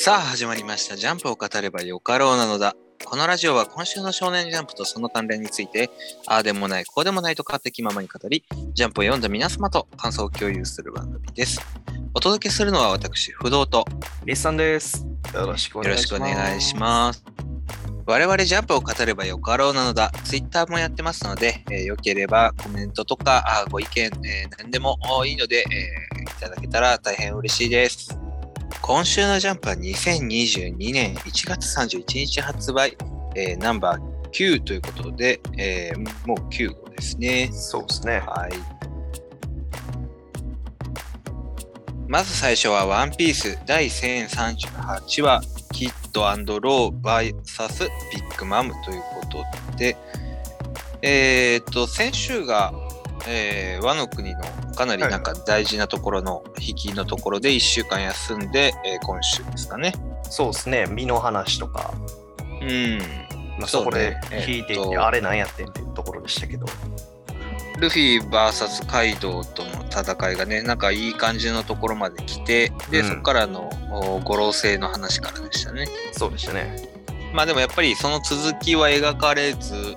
さあ始まりました。ジャンプを語ればよかろうなのだ。このラジオは今週の少年ジャンプとその関連について、ああでもない、こうでもないと勝手気ままに語り、ジャンプを読んだ皆様と感想を共有する番組です。お届けするのは私、不動とリスさんです。よろしくお願いします。我々ジャンプを語ればよかろうなのだ。ツイッターもやってますので、えーよければコメントとかあご意見、えー何でもいいので、えーいただけたら大変嬉しいです。今週のジャンプは2022年1月31日発売、えーナンバー9ということで、えーもう9号ですね。そうですね。はい。まず最初はワンピース第1038話、キッドロー VS ビッグマムということで、えーっと、先週が、えー和の国のかなりなんか大事なところの引きのところで1週間休んで、えー今週ですかね。そうですね。身の話とか、うん。まあ、そこでえっと聞いていて、あれなんやってんっていうところでしたけど。ルフィ VS カイドウとの戦いがね、なんかいい感じのところまで来て、で、うんそこからのお五老星の話からでしたね。そうでしたね。まあでもやっぱりその続きは描かれず、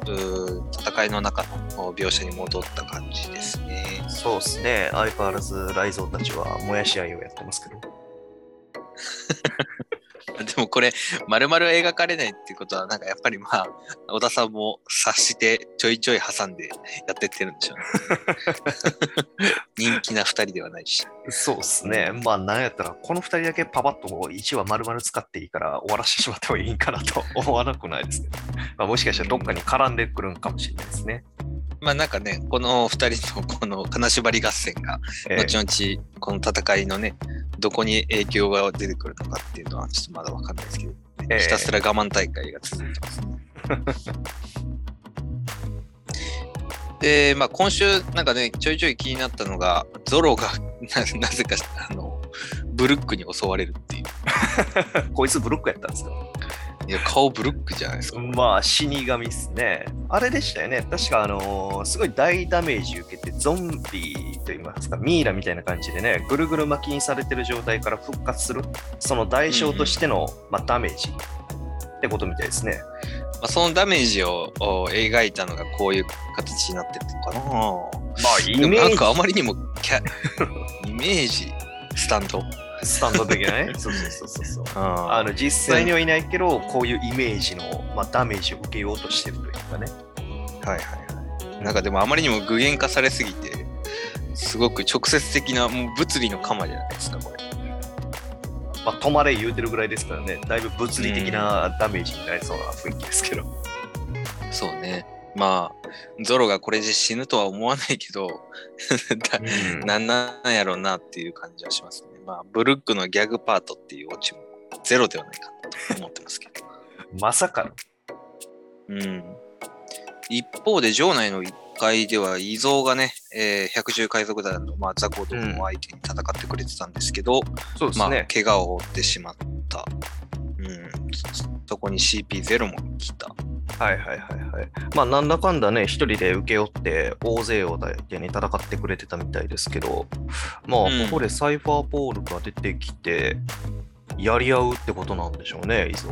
戦いの中のお描写に戻った感じですね。そうですね。相変わらずライゾーたちはもやし愛をやってますけど。でもこれ、丸々描かれないってことは、なんかやっぱりまあ、小田さんも察してちょいちょい挟んでやってってるんでしょうね。人気な二人ではないし。そうですね。まあ、なんやったら、この二人だけパパッと1話丸々使っていいから終わらせてしまった方がいいんかなと思わなくないですけど。まあ、もしかしたらどっかに絡んでくるんかもしれないですね。まあなんかね、この二人の この金縛り合戦が、えー後々この戦いのね、どこに影響が出てくるのかっていうのはちょっとまだわかんないですけど、ええひたすら我慢大会が続いてますね。で、まあ今週なんかね、ちょいちょい気になったのが、ゾロがななぜかあの、ブルックに襲われるっていう。こいつブロックやったんですか？いや、顔ブルックじゃないですか。まあ死神っすね。あれでしたよね。確かあのーすごい大ダメージ受けて、ゾンビといいますか、ミイラみたいな感じでね、ぐるぐる巻きにされてる状態から復活する、その代償としての、まあ、ダメージってことみたいですね。まあ、そのダメージをお描いたのがこういう形になってるのかな。まあ、イメージなんかあまりにもキャ イメージスタンドスタンド的なね。そうそうそうそうそう。ああの実際にはいないけど、こういうイメージの、まあ、ダメージを受けようとしてるというかね。はいはいはい。なんかでもあまりにも具現化されすぎて、すごく直接的なもう物理の鎌じゃないですか、これ。まあ、止まれ言うてるぐらいですからね、だいぶ物理的なダメージになりそうな雰囲気ですけど。そうね。まあ、ゾロがこれで死ぬとは思わないけど、だなんなんやろうなっていう感じはしますね。まあ、ブルックのギャグパートっていうオチもゼロではないかなと思ってますけど。まさかの。うん。一方で、城内の1階では、伊蔵がね、えー百獣海賊団の、まあ、雑魚どもを相手に戦ってくれてたんですけど、まあ、そうですね。怪我を負ってしまった。うん。そこに CP0 も来た。はいはいはいはい。まあなんだかんだね、一人で請け負って大勢を相手に戦ってくれてたみたいですけど、まあうんここでサイファーポールが出てきて、やり合うってことなんでしょうね、いぞ。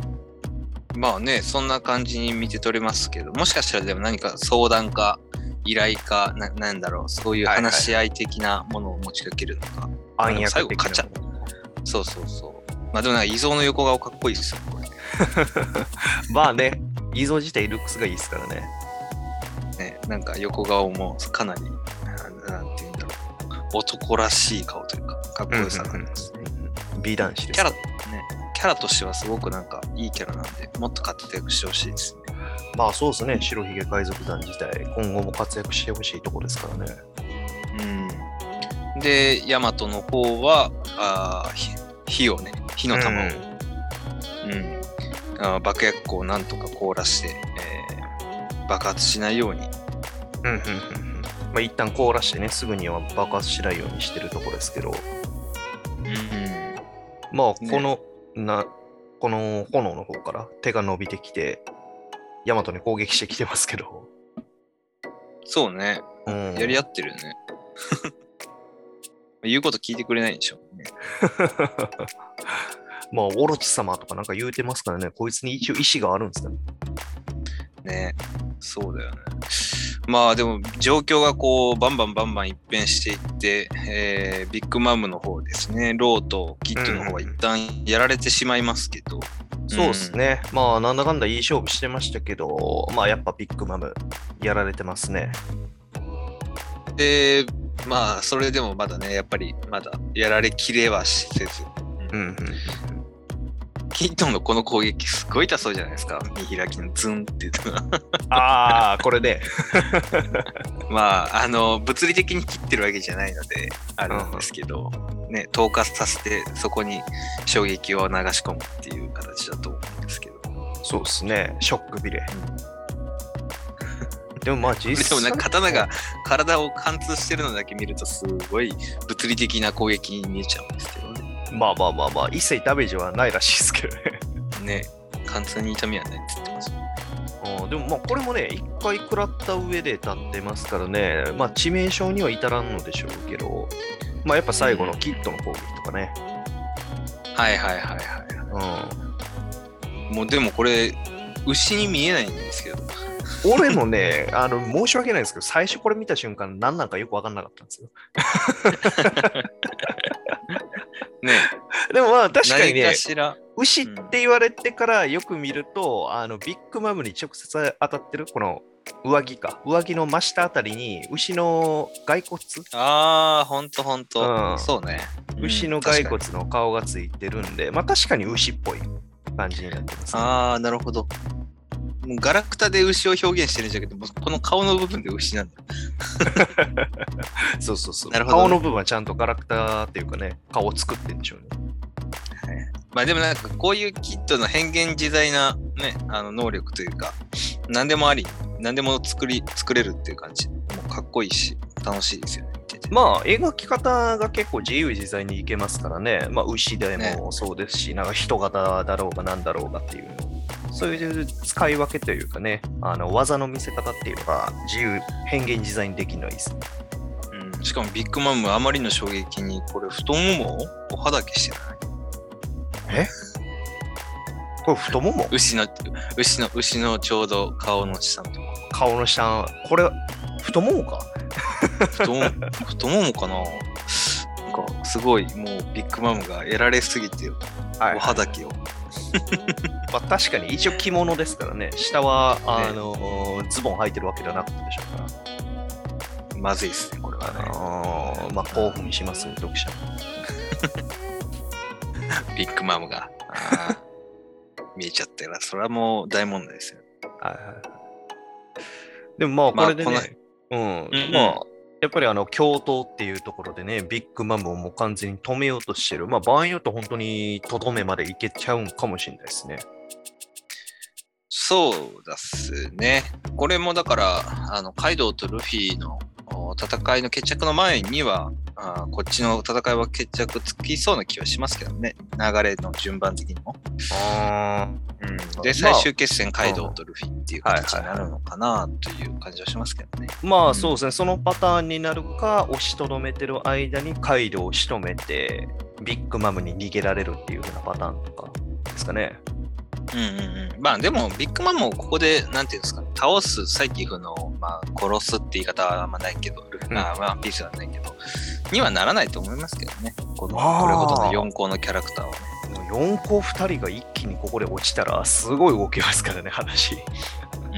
まあね、そんな感じに見て取れますけど、もしかしたらでも何か相談か、依頼か、ななんだろう、そういう話し合い的なものを持ちかけるのか。暗躍的な後そうそうそう。まあでもなんか、伊蔵の横顔かっこいいですよ、これ。まあね、イゾ自体ルックスがいいですからね。ね、なんか横顔もかなり、ななんていうんだろう、男らしい顔というか、かっこよさがありますね。美男子です。キャラ、ね、キャラとしてはすごくなんかいいキャラなんで、もっと活躍してほしいですね。まあそうですね、白ひげ海賊団自体、今後も活躍してほしいところですからね。うん。で、ヤマトの方は、あー火火をね、火の玉を、うんあー爆薬庫をなんとか凍らして、えー爆発しないように、うんうんうんうん。まあ一旦凍らしてね、すぐには爆発しないようにしてるところですけど、うん、まあ、ね。この、な、この炎の方から手が伸びてきて、ヤマトに攻撃してきてますけど、そうね、うん、やり合ってるよね。言うこと聞いてくれないんでしょ。うね。まあ、オロチ様とかなんか言うてますからね、こいつに一応意志があるんですかね。ね。そうだよね。まあでも状況がこうバンバンバンバン一変していって、えービッグマムの方ですね、ローとキッドの方は一旦やられてしまいますけど、そうですね。まあ、なんだかんだいい勝負してましたけど、まあ、やっぱビッグマムやられてますね。で、まあそれでもまだね、やっぱりまだやられきれはせず、うんうん。キッドのこの攻撃すごい痛そうじゃないですか、見開きのズンっていうのが。ああ、これで。まあ、あの、物理的に切ってるわけじゃないので、あるんですけど、ね、透過させて、そこに衝撃を流し込むっていう形だと思うんですけど。そうですね。ショックビレ。でもまあ実 でも際なんか刀が体を貫通してるのだけ見ると、すごい物理的な攻撃に見えちゃうんですけどね。まあまあまあまあ、一切ダメージはないらしいですけどね。ね、貫通に痛みはないって言ってます。あーでもまあこれもね、一回食らった上で立ってますからね、まあ致命傷には至らんのでしょうけど、まあやっぱ最後のキットの攻撃とかね。はいはいはいはうんい。もうでもこれ、牛に見えないんですけど。俺もね、あの、申し訳ないんですけど、最初これ見た瞬間、何なんかよくわかんなかったんですよ。ね、でもまあ確かにね。牛って言われてからよく見ると、あの、ビッグマムに直接当たってる、この上着か、上着の真下あたりに、牛の骸骨、ああ、ほんとほんと。うんそうね。牛の骸骨の顔がついてるんで、まあ確かに牛っぽい感じになってます、ね。ああ、なるほど。もうガラクタで牛を表現してるんじゃなくて、この顔の部分で牛なんだ。そうそうそう。なるほどね顔の部分はちゃんとガラクタっていうかね、顔を作ってるんでしょうね。まあでもなんかこういうキットの変幻自在なね、あの能力というか、何でもあり、何でも作り、作れるっていう感じ。もうかっこいいし、楽しいですよね。まあ、描き方が結構自由自在にいけますからね。まあ、牛でねもそうですし、なんか人型だろうが何だろうがっていうの。そういう使い分けというかね、あの技の見せ方っていうのが自由、変幻自在にできるのはいいですね。うん、しかもビッグマムあまりの衝撃に、これ太ももをおはだけしてない？これ太もも？牛の、牛の、牛のちょうど顔の下のとこ。顔の下、これ太ももか？太もも、太ももかな？なんか、すごい、もうビッグマムがやられすぎて、はおはだけを。まあ、確かに一応着物ですからね。下は、あのズボン履いてるわけではなかったでしょうから。まずいですね、これはね。あーまあ、興奮しますね、読者。ビッグマムが。あー見えちゃったら、それはもう大問題ですよ。はいはいはい。でもまあ、これでね、まあうん、うんまあ、やっぱりあの、共闘っていうところでね、ビッグマムをもう完全に止めようとしてる。まあ、場合によって本当にとどめまでいけちゃうんかもしれないですね。そうですね。これもだから、あのカイドウとルフィの戦いの決着の前には、あーこっちの戦いは決着つきそうな気はしますけどね。流れの順番的にも。あで、まあ最終決戦、カイドウとルフィっていう形になるのかなという感じはしますけどね。まあそうですね、そのパターンになるか、押しとどめてる間にカイドウを仕留めて、ビッグマムに逃げられるっていう風なパターンとかですかね。うんうんうん。まあでも、ビッグマンもここで、なんていうんですかね、倒すサイキフの、まあ、殺すって言い方はあんまないけど、ルフうんあワンピースはないけど、にはならないと思いますけどね。この、これほどの4校のキャラクターはね。4校2人が一気にここで落ちたら、すごい動きますからね、話。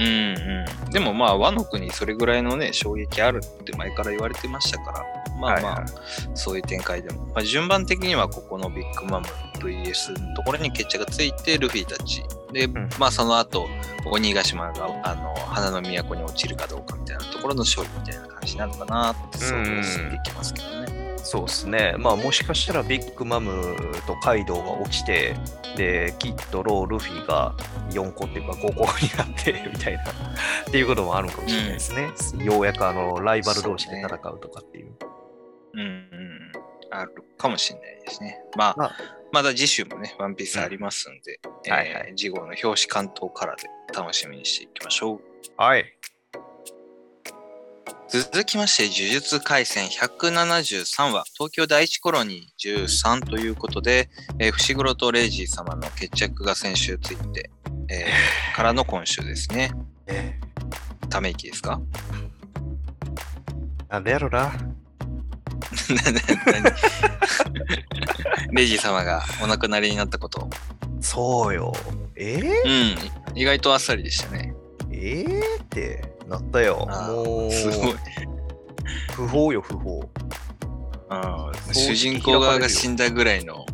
うんうん。でもまあ、和の国それぐらいのね、衝撃あるって前から言われてましたから、まあまあ、はいはいそういう展開でも。まあ、順番的にはここのビッグマム VS のところに決着がついて、ルフィたち。で、んまあその後、鬼ヶ島があの花の都に落ちるかどうかみたいなところの勝利みたいな感じなのかなって想像していきますけどね。そうですね。まあもしかしたらビッグマムとカイドウが落ちて、で、キッド、ロー、ルフィが四皇っていうか五皇になってみたいな っていうこともあるかもしれないですね。ようやくあのライバル同士で戦うとかっていう。うんうん。あるかもしれないですね。まあ、まあまだ次週もね、ワンピースありますんで、えーはいは次号の表紙巻頭からで楽しみにしていきましょう。はい。続きまして、呪術廻戦173話、東京第一コロニー13ということで、えー伏黒とレイジー様の決着が先週ついて、えー からの今週ですね。えため息ですか？なんでやろな。レイジー様がお亡くなりになったこと。そうよ。えー、うん、意外とあっさりでしたね。えー、ってなったよ。もう、すごい。不法よ、不法。うんう主人公側が死んだぐらいの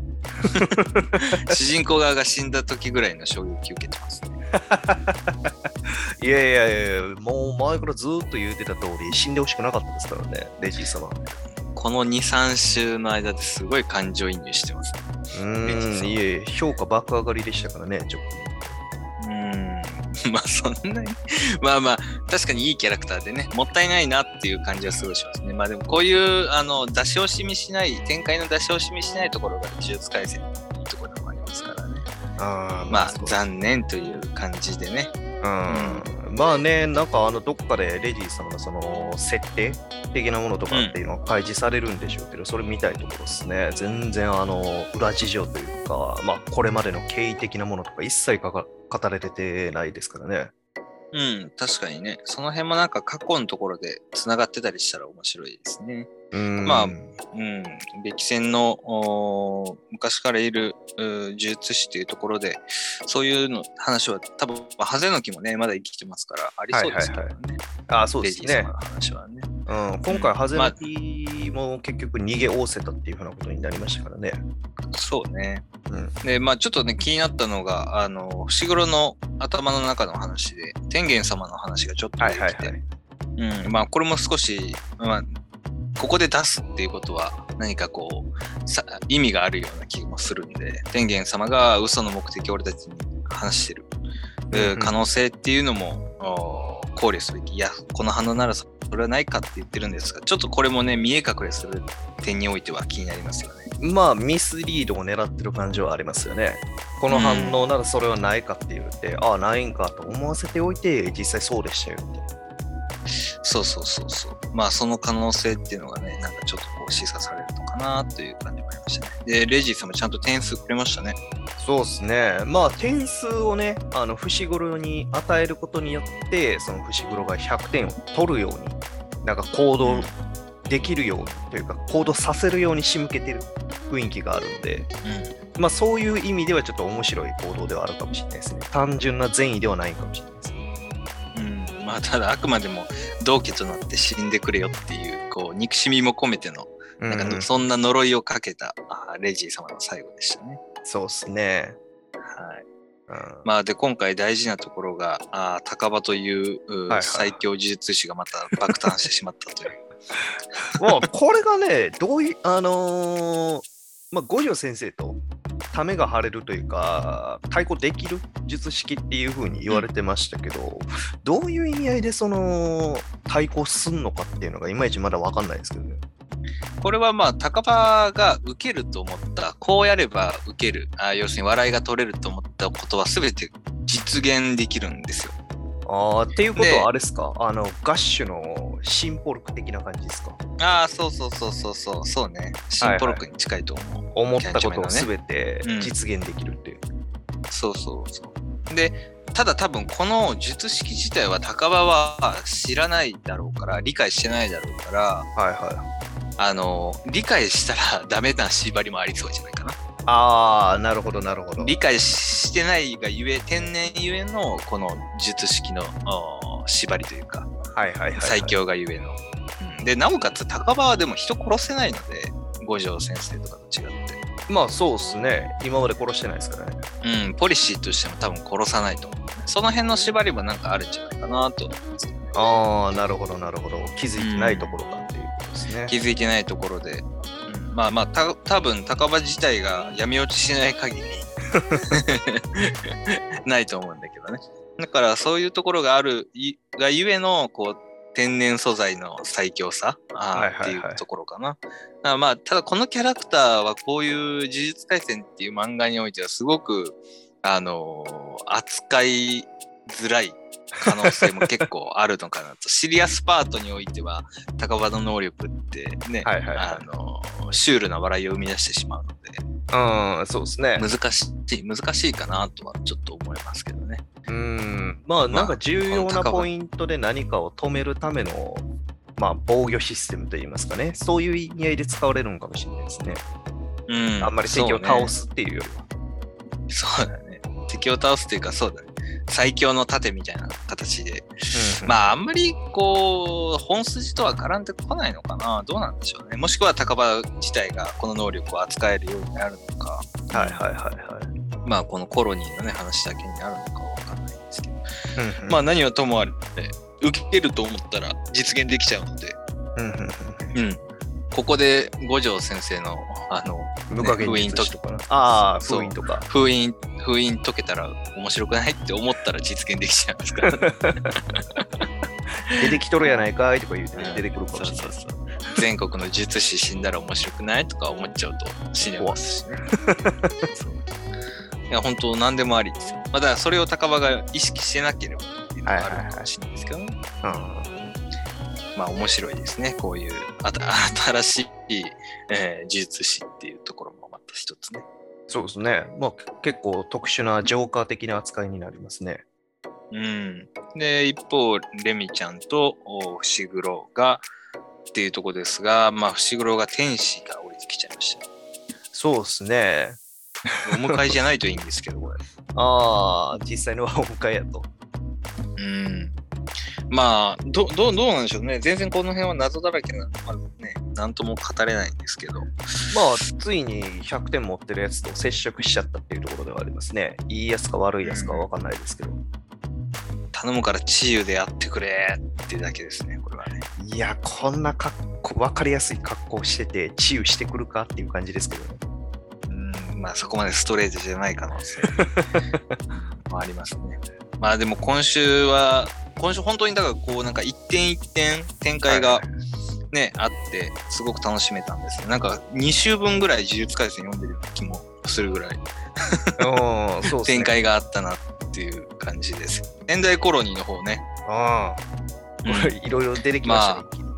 主人公側が死んだ時ぐらいの衝撃受けてますね。いやいやいや、もう前からずっと言うてた通り、死んでほしくなかったですからね、レジー様。この2、3週の間ですごい感情移入してますね。うん、いえ、評価爆上がりでしたからね、ちょっうん。まあそんなに まあまあ確かにいいキャラクターでねもったいないなっていう感じはすごいしますね。まあでもこういうあの出し惜しみしない展開の出し惜しみしないところが呪術廻戦のいいところでもありますからね。と。あーまあそう残念という感じでね。うんまあね、なんかあのどっかでレディーさんがその設定的なものとかっていうのは開示されるんでしょうけど、それ見たいところですね。全然あの裏事情というか、まあこれまでの経緯的なものとか一切かか語られてないですからね。うん、確かにね。その辺もなんか過去のところでつながってたりしたら面白いですね。うんまあうん、歴戦の昔からいる呪術師っていうところで、そういうの話は多分、まあ、ハゼノキもね、まだ生きてますから、ありそうですけどね。あそうですね。話はね。うん、今回、ハゼノキも結局逃げおおせたっていうふうなことになりましたからね。そうね。うん。で、まあちょっとね、気になったのが、あの、伏黒の頭の中の話で、天元様の話がちょっと出てきて、うん、まあこれも少し、まあ、ここで出すっていうことは何かこうさ意味があるような気もするんで天元様が嘘の目的を俺たちに話してる、うんうん可能性っていうのもお考慮すべきいやこの花ならそれはないかって言ってるんですがちょっとこれもね見え隠れする点においては気になりますよね。まあ、ミスリードを狙ってる感じはありますよね。この反応ならそれはないかって言って、ああ、ないんかと思わせておいて、実際そうでしたよって。そうそうそうそう。まあその可能性っていうのがねなんかちょっとこう示唆されるのかなという感じもありましたね。でレジー様ちゃんと点数くれましたね。そうですね。まあ、点数をね、あの、伏黒に与えることによって、その伏黒が100点を取るように、なんか行動できるようにというか、行動させるように仕向けてる雰囲気があるんで、うんまあ、そういう意味ではちょっと面白い行動ではあるかもしれないですね。単純な善意ではないかもしれないですね。うん、まあただあくまでも同期となって死んでくれよっていうこう憎しみも込めてのなんかうんそんな呪いをかけたあレジー様の最後でしたね。そうですね。はい、うんまあで今回大事なところがあ高場という最強呪術師がまた爆誕してしまったという。もうこれがね、どういう、あのーまあ、五条先生とためが張れるというか、対抗できる術式っていう風に言われてましたけど、どういう意味合いでその対抗すんのかっていうのがいまいちまだ分かんないですけどね。これはまあ高場が受けると思ったこうやれば受けるあ要するに笑いが取れると思ったことは全て実現できるんですよ。ああ、っていうことではあれですか？あの、ガッシュのシンポルク的な感じですか？ああそうそうそうそうそうそうねシンポロクに近いと思う。思ったことを全てうん実現できるっていう。そうそうそう。で、ただ多分この術式自体は高場は知らないだろうから、理解してないだろうから、はいはい。あの、理解したらダメな縛りもありそうじゃないかな。ああ、なるほどなるほど。理解してないがゆえ、天然ゆえのこの術式のお縛りというか、はいはいはい、はい。最強がゆえの。うんで、なおかつ高場はでも人殺せないので、五条先生とかと違って。まあそうですね。今まで殺してないですからね。うん、ポリシーとしても多分殺さないと思う、ね。その辺の縛りもなんかあるんじゃないかなと思いますけどね。ああ、なるほど、なるほど。気づいてないところがっていうことですね。気づいてないところで、うんまあまあた多分高場自体が闇落ちしない限り ないと思うんだけどねだからそういうところがあるいがゆえのこう天然素材の最強さっていうところかな。だからまあただこのキャラクターはこういう「呪術廻戦」っていう漫画においてはすごくあのー扱いづらい可能性も結構あるのかなと。シリアスパートにおいては、高場の能力ってね、はいはいはいあの、シュールな笑いを生み出してしまうので、うん、そうですね。難しい、難しいかなとはちょっと思いますけどね。うん、まあ、なんか重要なポイントで何かを止めるための、まあ、防御システムといいますかね、そういう意味合いで使われるのかもしれないですね。うん。あんまり敵を倒すっていうよりは。そうね。敵を倒すっていうか、そうだね。最強の盾みたいな形で。うんまあ、あんまりこう、本筋とは絡んでこないのかな。どうなんでしょうね。もしくは高場自体がこの能力を扱えるようになるのか。はいはいはいはい。まあ、このコロニーのね、話だけになるのかわかんないんですけど。うんうんまあ、何はともあれ、受けると思ったら実現できちゃうので、うんうんうん。ここで五条先生の、あの、うん無加減封印ととかな。ああ、そう封印とか。封印、封印解けたら面白くないって思ったら実現できちゃいますから。出てきとるやないかいとか言うて出てくるかそうもしれない。そうそう。全国の術師死んだら面白くないとか思っちゃうと死ねますしね。そういや、本当何でもありですよ。まあ、だからそれを高場が意識してなければっていうのがあるのかもしれないですけどね。うんまあ面白いですね。こういうあた新しい、えー、呪術師っていうところもまた一つね。そうですね。まあ、結構特殊なジョーカー的な扱いになりますね。うん。で、一方、レミちゃんとお伏黒がっていうところですが、まあ、伏黒が天使が降りてきちゃいました。そうですね。お迎えじゃないといいんですけど、これ。ああ、実際のはお迎えやと。うん。まあ、どどうどうなんでしょうね。全然この辺は謎だらけなのまあね、なんとも語れないんですけど。まあ、ついに100点持ってるやつと接触しちゃったっていうところではありますね。いいやつか悪いやつかは分かんないですけど。頼むから治癒でやってくれっていうだけですね、これはね。いや、こんな格好、分かりやすい格好してて、治癒してくるかっていう感じですけどね。うん、まあそこまでストレートじゃない可能性もありますね。まあでも今週は、今週本当にだからこうなんか一点一点展開がね、あって、すごく楽しめたんですよ。なんか2週分ぐらい呪術廻戦読んでる気もするぐらいね。展開があったなっていう感じです。現代コロニーの方ね。ああ、いろいろ出てきましたね。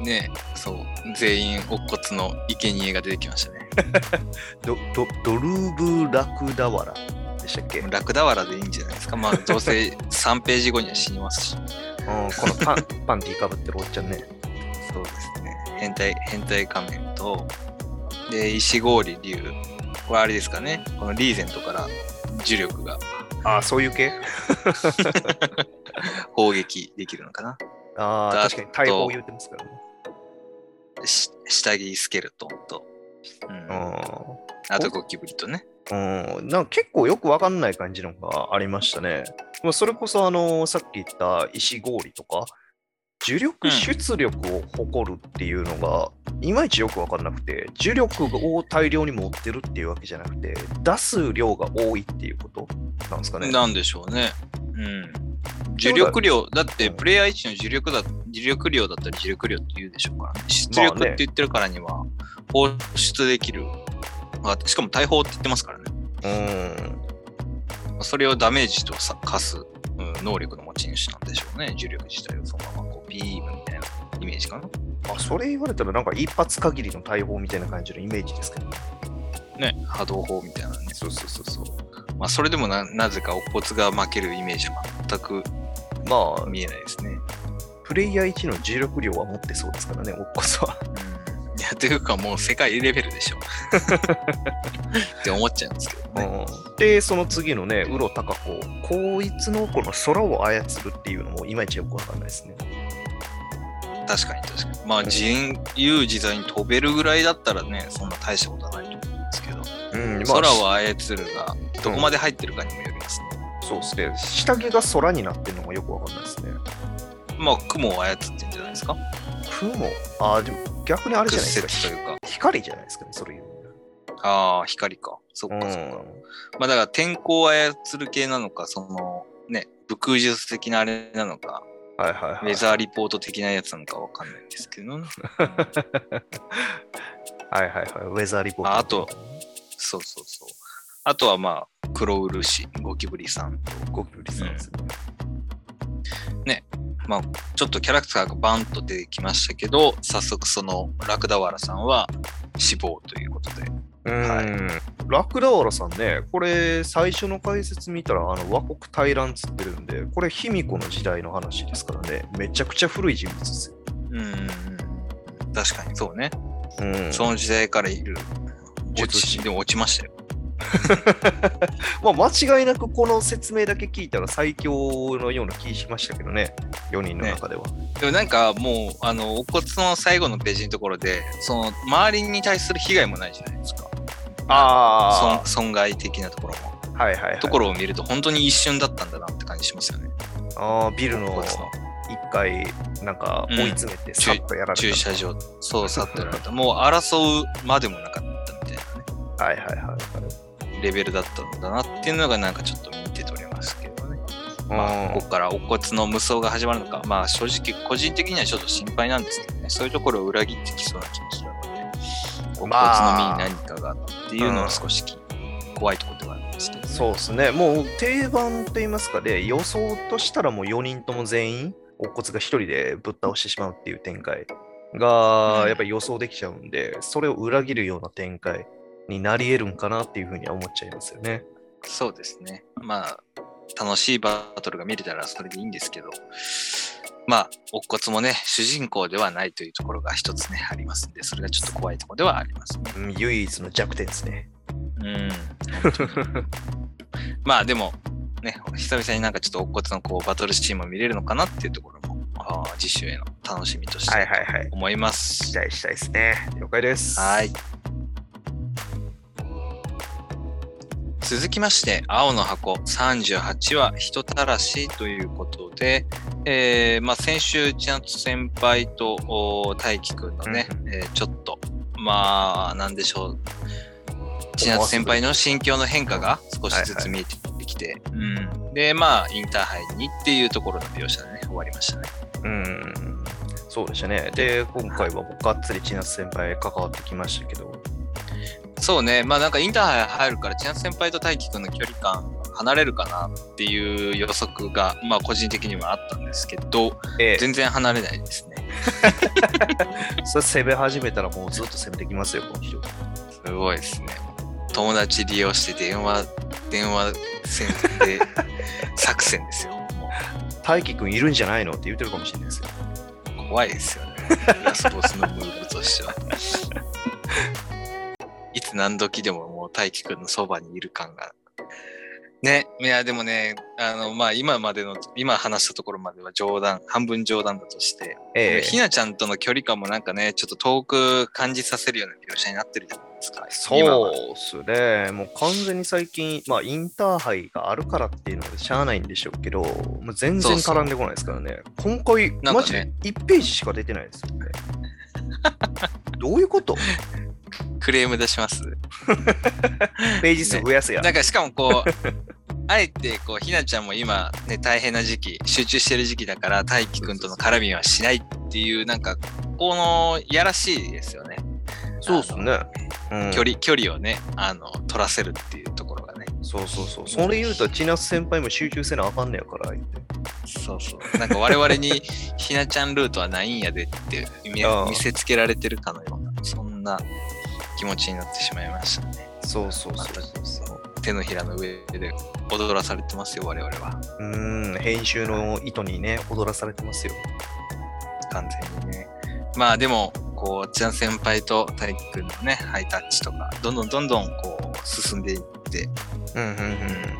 まね、そう、全員乙骨の生贄が出てきましたね。ドドドルーブ・ラクダワラでしたっけ、うん、ラクダワラでいいんじゃないですか？まあどうせ3ページ後には死にますし。このパン パンティーかぶってるおっちゃんね。そうですね。変態、変態仮面と、で、石氷竜。これあれですかね？このリーゼントから呪力がああ、そういう系？砲撃できるのかな？ああ、だ確かに大砲言ってますからね。し下着スケルトンと、うん、あとゴキブリとね。うん、うん、なんか結構よくわかんない感じのがありましたね。まあ、それこそあのさっき言った石氷とか、呪力出力を誇るっていうのが、いまいちよくわかんなくて、呪力を大量に持ってるっていうわけじゃなくて、出す量が多いっていうことなんですかね。なんでしょうね。うん。呪力量、だってプレイヤー1の呪力だ、呪力量だったら呪力量って言うでしょうからね。出力って言ってるからには、放出できる。あしかも大砲って言ってますからね。うん。それをダメージとさ課す、うん、能力の持ち主なんでしょうね。呪力自体をそのままこうビームみたいなイメージかな。あ、それ言われたらなんか一発限りの大砲みたいな感じのイメージですけどね。ね、波動砲みたいなね。そうそうそうそう。まあ、それでもななぜか乙骨が負けるイメージは全くまあ、見えないですね。プレイヤー1の重力量は持ってそうですからね、おっこそは。うん、いや、というかもう世界レベルでしょ。って思っちゃうんですけどね。うんで、その次のね、ウロタカ子、こいつのこの空を操るっていうのもいまいちよくわかんないですね。確かに確かに。まあ、自由自在に飛べるぐらいだったらね、そんな大したことはないと思うんですけど、うん、空を操るがどこまで入ってるかにもよりますね。そうですね。下着が空になってるのもよくわかんないですね。まあ、雲を操ってんじゃないですか。雲？ああ、でも逆にあれじゃない？ですか。というか。光じゃないですかね、それ言うああ、光か。そっかそっか。まあだから天候を操る系なのか、そのね、武空術的なあれなのか、はいはいはい。ウェザーリポート的なやつなのかわかんないんですけどね。はいはいはい。ウェザーリポート。ああと、そうそうそう。あとはまあ、黒漆、ゴキブリさん。ゴキブリさんですね。まあ、ちょっとキャラクターがバンと出てきましたけど、早速そのラクダワラさんは死亡ということで。うーん。ラクダワラさんね、これ最初の解説見たら、あの和国大乱つってるんで、これ卑弥呼の時代の話ですからね、めちゃくちゃ古い人物ですよ。うん。確かにそうね。うんその時代からいる。落ち落ちでも落ちましたよ。まあ間違いなくこの説明だけ聞いたら最強のような気しましたけどね、4人の中では。でもなんかもう、あの、お骨の最後のページのところで、その、周りに対する被害もないじゃないですか。あ損損害的なところも。あ、はいはい、はい。ところを見ると、本当に一瞬だったんだなって感じしますよね。あービルの骨の一回なんか追い詰めてさっとやられた、駐車場、そうさってやられた。もう争うまでもなかったみたいなね。はいはいはい。レベルだったんだなっていうのがなんかちょっと見て取れますけどね。まあ、うんここからお骨の無双が始まるのか、まあ正直個人的にはちょっと心配なんですけどね、そういうところを裏切ってきそうな気もするので、お骨の身に何かがっていうのは少しき、怖いところではあるんですけど、ね。そうですね。もう定番と言いますかで、予想としたらもう4人とも全員、お骨が1人でぶっ倒してしまうっていう展開が、うんやっぱり予想できちゃうんで、それを裏切るような展開になり得るんかなっていうふうには思っちゃいますよね。そうですね。まあ、楽しいバトルが見れたらそれでいいんですけど、まあ、お骨もね、主人公ではないというところが一つね、ありますんで、それがちょっと怖いところではありますね。うん唯一の弱点ですね。うん。まあでも、ね、久々になんかちょっとお骨のこうバトルシーンも見れるのかなっていうところも、あー次週への楽しみとしてはいはいはい。思います。期待したいですね。了解です。はい。続きまして、青の箱38は人たらしということで、えーまあ、先週、千夏先輩とお大輝くんのね、うんえーちょっと、まあ、なんでしょう、千夏先輩の心境の変化が少しずつ見えてきて、うん、で、まあ、インターハイにっていうところの描写でね、終わりましたね。うん。そうでしたね。で、今回はがっつり千夏先輩関わってきましたけど、そうね、まあなんかインターハイ入るから、千夏先輩と大輝くんの距離感離れるかなっていう予測が、まあ個人的にはあったんですけど、ええ、全然離れないですね。それ攻め始めたらもうずっと攻めてきますよ、この人。すごいですね。友達利用して電話、電話線で 作戦ですよ。も大輝くんいるんじゃないのって言ってるかもしれないですよ。う怖いですよね。ラスボスのムーブとしては。いつ何時でももう大輝くんのそばにいる感が。ね、いやでもね、あの、まあ今までの、今話したところまでは冗談、半分冗談だとして、えひなちゃんとの距離感もなんかね、ちょっと遠く感じさせるような描写になってるじゃないですか。そうっすね。もう完全に最近、まあインターハイがあるからっていうのでしゃあないんでしょうけど、もう全然絡んでこないですからね。今回、ねマジで1ページしか出てないですよね。どういうこと？クレーム出します。ページ数増やすや。なんかしかもこう、あえてこう、ひなちゃんも今ね、大変な時期、集中してる時期だから、大輝くんとの絡みはしないっていう、なんか、この、やらしいですよね。そうっすね。うん距離、距離をね、あの、取らせるっていうところがね。そうそうそう。それ言うと、千夏先輩も集中せなあかんねやから、言って。そうそう。なんか我々に ひなちゃんルートはないんやでって見せつけられてるかのような、そんな気持ちになってしまいましたね。そうそうそうそう。手のひらの上で踊らされてますよ、我々は。うーん、編集の意図にね、踊らされてますよ。完全にね。まあでも、こう、ちゃん先輩と大輝くんのね、ハイタッチとか、どんどんどんどんこう、進んでいって、うんうんうんうん。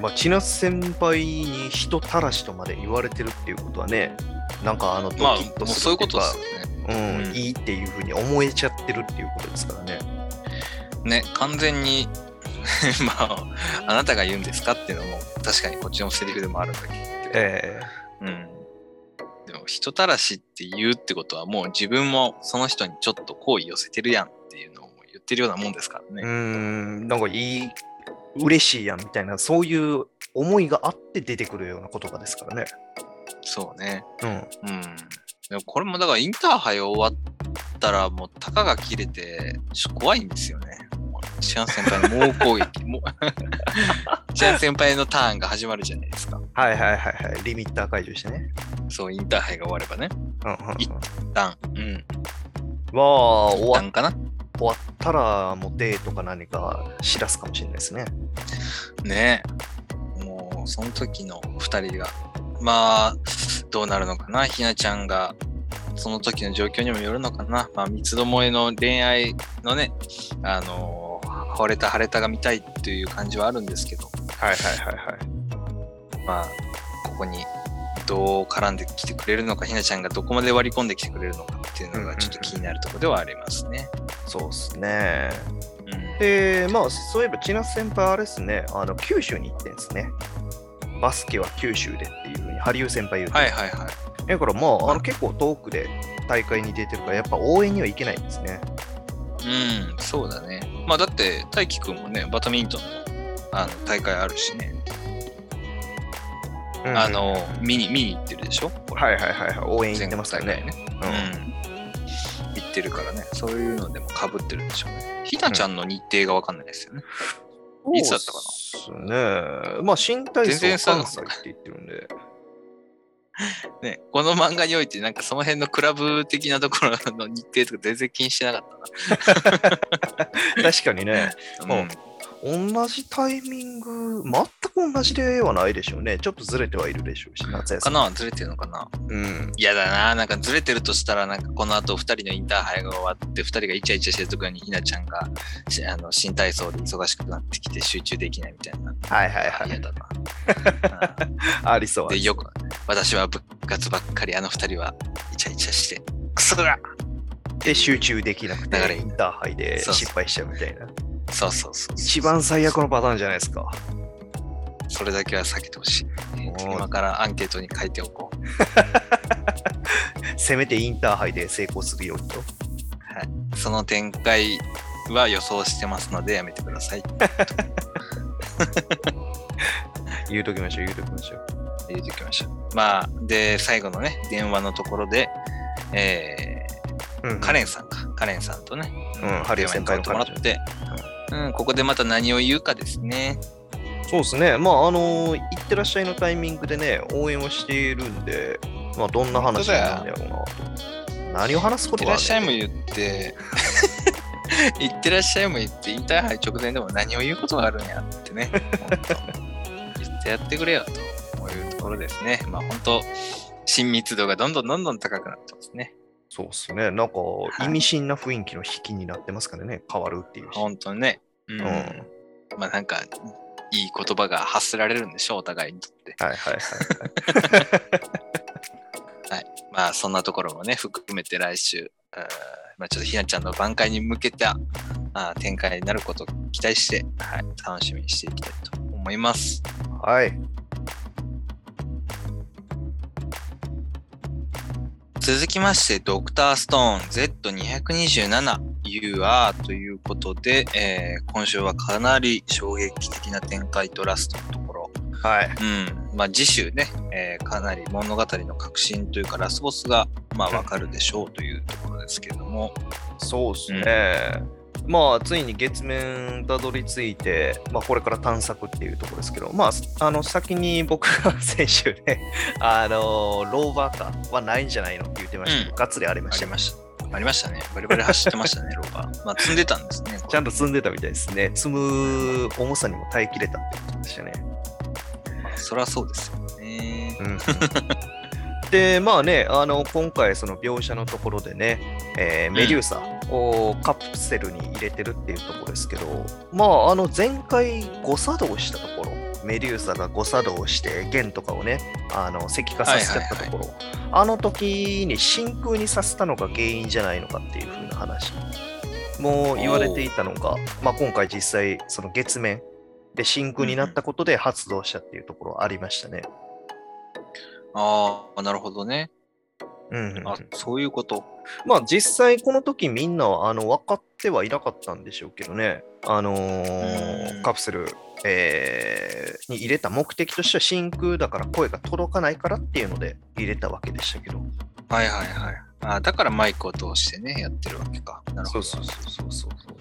まあ、千夏先輩に人たらしとまで言われてるっていうことはね、なんかあの、ドキまあ、ッともうそういうことするっていうかですよね。うん、うんいいっていうふうに思えちゃってるっていうことですからね。ね、完全に、まあ、あなたが言うんですかっていうのも、確かにこっちのセリフでもあるんだけど、えうん。でも、人たらしって言うってことは、もう自分もその人にちょっと好意寄せてるやんっていうのを言ってるようなもんですからえうーね。ん、なんかいい、嬉しいやんみたいな、そういう思いがあって出てくるような言葉ですからね。そうね。うん。うん。でもこれもだからインターハイ終わったらもうたかが切れてちょっと怖いんですよね。シアン先輩の猛攻撃。も シアン先輩のターンが始まるじゃないですか。はいはいはいはい。リミッター解除してね。そう、インターハイが終わればね。うんうんうん。一旦、うん。まあ、終わ一旦かな。終わったら、もうデートか何か知らすかもしれないですね。ねえ。もう、その時の二人が。まあ、どうなるのかな？ひなちゃんが、その時の状況にもよるのかな？まあ、三つどもえの恋愛のね、あのー、惚れた晴れたが見たいっていう感じはあるんですけど、はいはいはいはい。まあ、ここにどう絡んできてくれるのか、ひなちゃんがどこまで割り込んできてくれるのかっていうのがちょっと気になるところではありますね。そうっすね。うん。で、まあ、そういえば、千夏先輩、あれですね、あの、九州に行ってんですね。バスケは九州でっていう羽生先輩言うてはいはいはい。だからまあ、あの結構遠くで大会に出てるから、やっぱ応援には行けないんですね。うん、そうだね。まあだって、大輝くんもね、バドミントンのあの大会あるしね、うんあの、見に、見に行ってるでしょ？はいはいはいはい、応援行ってますからね。全国大会ね。うん。行ってるからね、そういうのでも被ってるんでしょうね。ひなちゃんの日程がわかんないですよね。いつだったかな？そうっすね。まあ、新体操関西って言ってるんで。ね、この漫画において、なんかその辺のクラブ的なところの日程とか全然気にしてなかっ 確かにね、たな。うん。同じタイミング、全く同じではないでしょうね。ちょっとずれてはいるでしょうし、夏休み。かな？ずれてるのかな？うん。嫌だな。なんかずれてるとしたら、なんかこの後二人のインターハイが終わって、二人がイチャイチャしてるところにひなちゃんがしあの新体操で忙しくなってきて集中できないみたいな。はいはいはい。嫌だな。ありそう。で、よく、私は部活ばっかり、あの二人はイチャイチャして、クソがで、集中できなくて流れ、インターハイでそうそう失敗しちゃうみたいな。そうそうそう。一番最悪のパターンじゃないですか。それだけは避けてほしい。今からアンケートに書いておこう。せめてインターハイで成功するようにと。その展開は予想してますのでやめてください。言うときましょう、言うときましょう。入れておきましょう。まあ、で、最後のね、電話のところで、えうんー、カレンさんか、カレンさんとね、うん、電話に変わってもらって、うん、ここでまた何を言うかですね。そうですね。まあ、あのー、行ってらっしゃいのタイミングでね、応援をしているんで、まあ、どんな話になるんだろうなと。何を話すことがあるらっしゃいも言って、いってらっしゃいも言って、インターハイ直前でも何を言うことがあるんやってね、言ってやってくれよというところですね。まあ本当、親密度がどんどんどんどん高くなってますね。そうですね。なんか、い意味深な雰囲気の引きになってますからね、変わるっていうし。本当にね。うん。んまあなんか、いい言葉が発せられるんでしょう、お互いにとって。はいはいはい。まあそんなところもね、含めて来週、まあちょっとひなちゃんの挽回に向けたあー展開になることを期待して、はい、楽しみにしていきたいと思います。はい。続きまして、ドクターストーン Z227UR ということで、えー今週はかなり衝撃的な展開とラストのところ、はい。うん、まあ次週ね、えーかなり物語の核心というかラスボスがまあわかるでしょうというところですけれども、そうですね。まあ、ついに月面たどり着いて、まあ、これから探索っていうところですけど、まあ、あの、先に僕が先週ね、あの、ローバーカーはないんじゃないのって言ってましたけど、うんがっつりありました。ありました。ありましたね。バリバリ走ってましたね、ローバー。まあ積んでたんですね。ちゃんと積んでたみたいですね。積む重さにも耐えきれたってことでしたね。まあそりゃそうですよね。うんで、まあね、あの今回、その描写のところでね、えーメデューサをカプセルに入れてるっていうところですけど、まあ、あの前回誤作動したところ、メデューサが誤作動して、弦とかをね、あの石化させちゃったところ、あの時に真空にさせたのが原因じゃないのかっていう風な話も言われていたのが、まあ、今回実際、その月面で真空になったことで発動したっていうところありましたね。ああ、なるほどね。うんうんうんあ、そういうこと。まあ実際この時みんなはあの分かってはいなかったんでしょうけどね、あのーうんカプセル、えーに入れた目的としては真空だから声が届かないからっていうので入れたわけでしたけど。はいはいはい。あだからマイクを通してね、やってるわけか。なるほど。そうそうそうそうそう。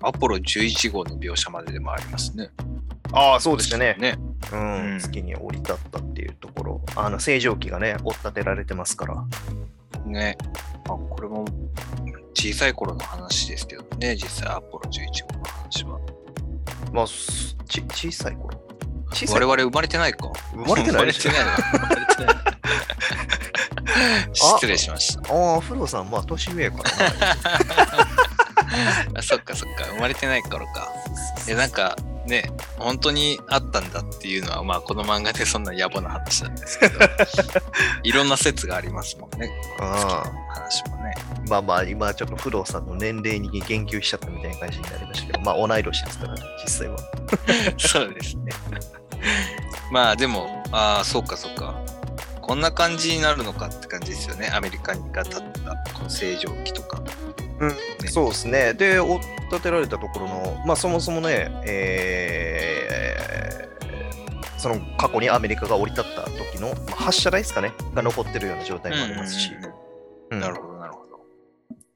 アポロ11号の描写まででもありますね。ああ、そうですね。ね。うん、うん月に降り立ったっていうところ、あの正常期がね、追っ立てられてますから。ね。あ、これも小さい頃の話ですけどね、実際アポロ11号の話は。まあ、すち小さい頃？小さい我々生まれてないか。生まれてないでしょ生まれてない 失礼しました。ああ、フローさん、まあ、年上やからな。あそっかそっか、生まれてない頃か。え、なんかね、本当にあったんだっていうのは、まあこの漫画でそんな野暮な話なんですけど、いろんな説がありますもんね。あ話もね。あまあまあ、今ちょっと不動さんの年齢に言及しちゃったみたいな感じになりましたけど、まあ、同い年ですからね、実際は。そうですね。まあでも、ああ、そうかそうか。こんな感じになるのかって感じですよね。アメリカが立ったこの正常期とか。うんねそうですね。で、追っ立てられたところの、まあ、そもそもね、えーその過去にアメリカが降り立った時の、まあ、発射台ですかね、が残ってるような状態もありますし、なるほど、なるほど。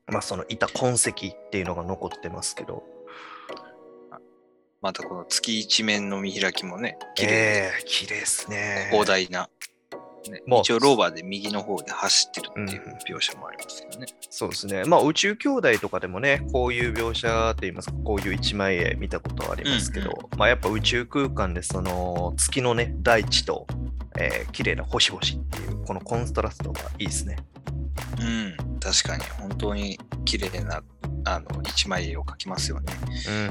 まあ、そのいた痕跡っていうのが残ってますけど、またこの月一面の見開きもね、綺麗えー、綺麗ですね。広大な。ね、まあ一応ローバーで右の方で走ってるっていう描写もありますけどね。そうですね。まあ、宇宙兄弟とかでもね、こういう描写って言いますか、こういう一枚絵見たことはありますけど、まあ、やっぱ宇宙空間でその月のね、大地と、えー綺麗な星々っていう、このコントラストがいいですね。うん、確かに本当に綺麗なあの一枚絵を描きますよね。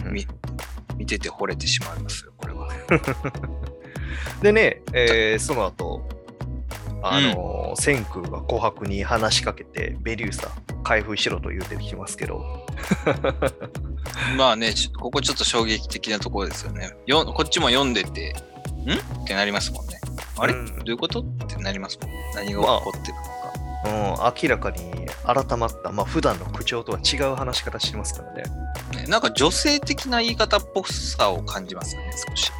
うんみ見てて惚れてしまいますよ、これは。でね、えーその後、あのー、千空が琥珀に話しかけて、ベリューサ、開封しろと言うてきますけど、まあね、ここちょっと衝撃的なところですよね。よこっちも読んでて、ん？ってなりますもんね。あれ、うんどういうこと？ってなりますもん。何が起こってるのか。うん、明らかに改まった、まあ普段の口調とは違う話し方してますからね。ねなんか女性的な言い方っぽさを感じますよね、少し。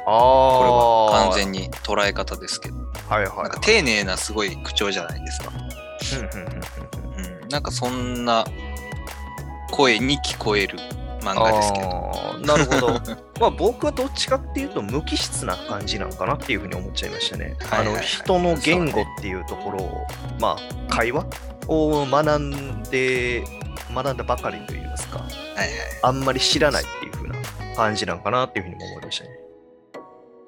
あこれはあ完全に捉え方ですけど。はいはい、なんか丁寧なすごい口調じゃないですか。うんなんかそんな声に聞こえる漫画ですけど。なるほど。まあ僕はどっちかっていうと無機質な感じなのかなっていうふうに思っちゃいましたね。はいはいはいあの人の言語っていうところを、まあ会話を学んで、学んだばかりといいますか、はいはい。あんまり知らないっていうふうな感じなのかなっていうふうにも思いましたね。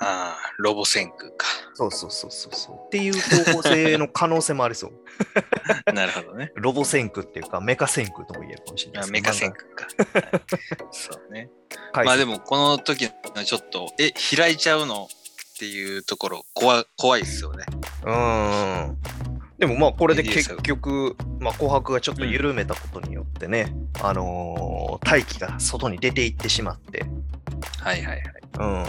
ああ、ロボ戦空か。そうそうそうそうそう。っていう方向性の可能性もありそう。なるほどね。ロボ戦空っていうか、メカ戦空とも言えるかもしれないですあメカ戦空か。はいそうね。まあでもこの時のちょっと、え、開いちゃうの？っていうところ怖怖いですよね。うーん。でもまあこれで結局、まあ、紅白がちょっと緩めたことによってね、あのー大気が外に出ていってしまって、はいはいはい。うん、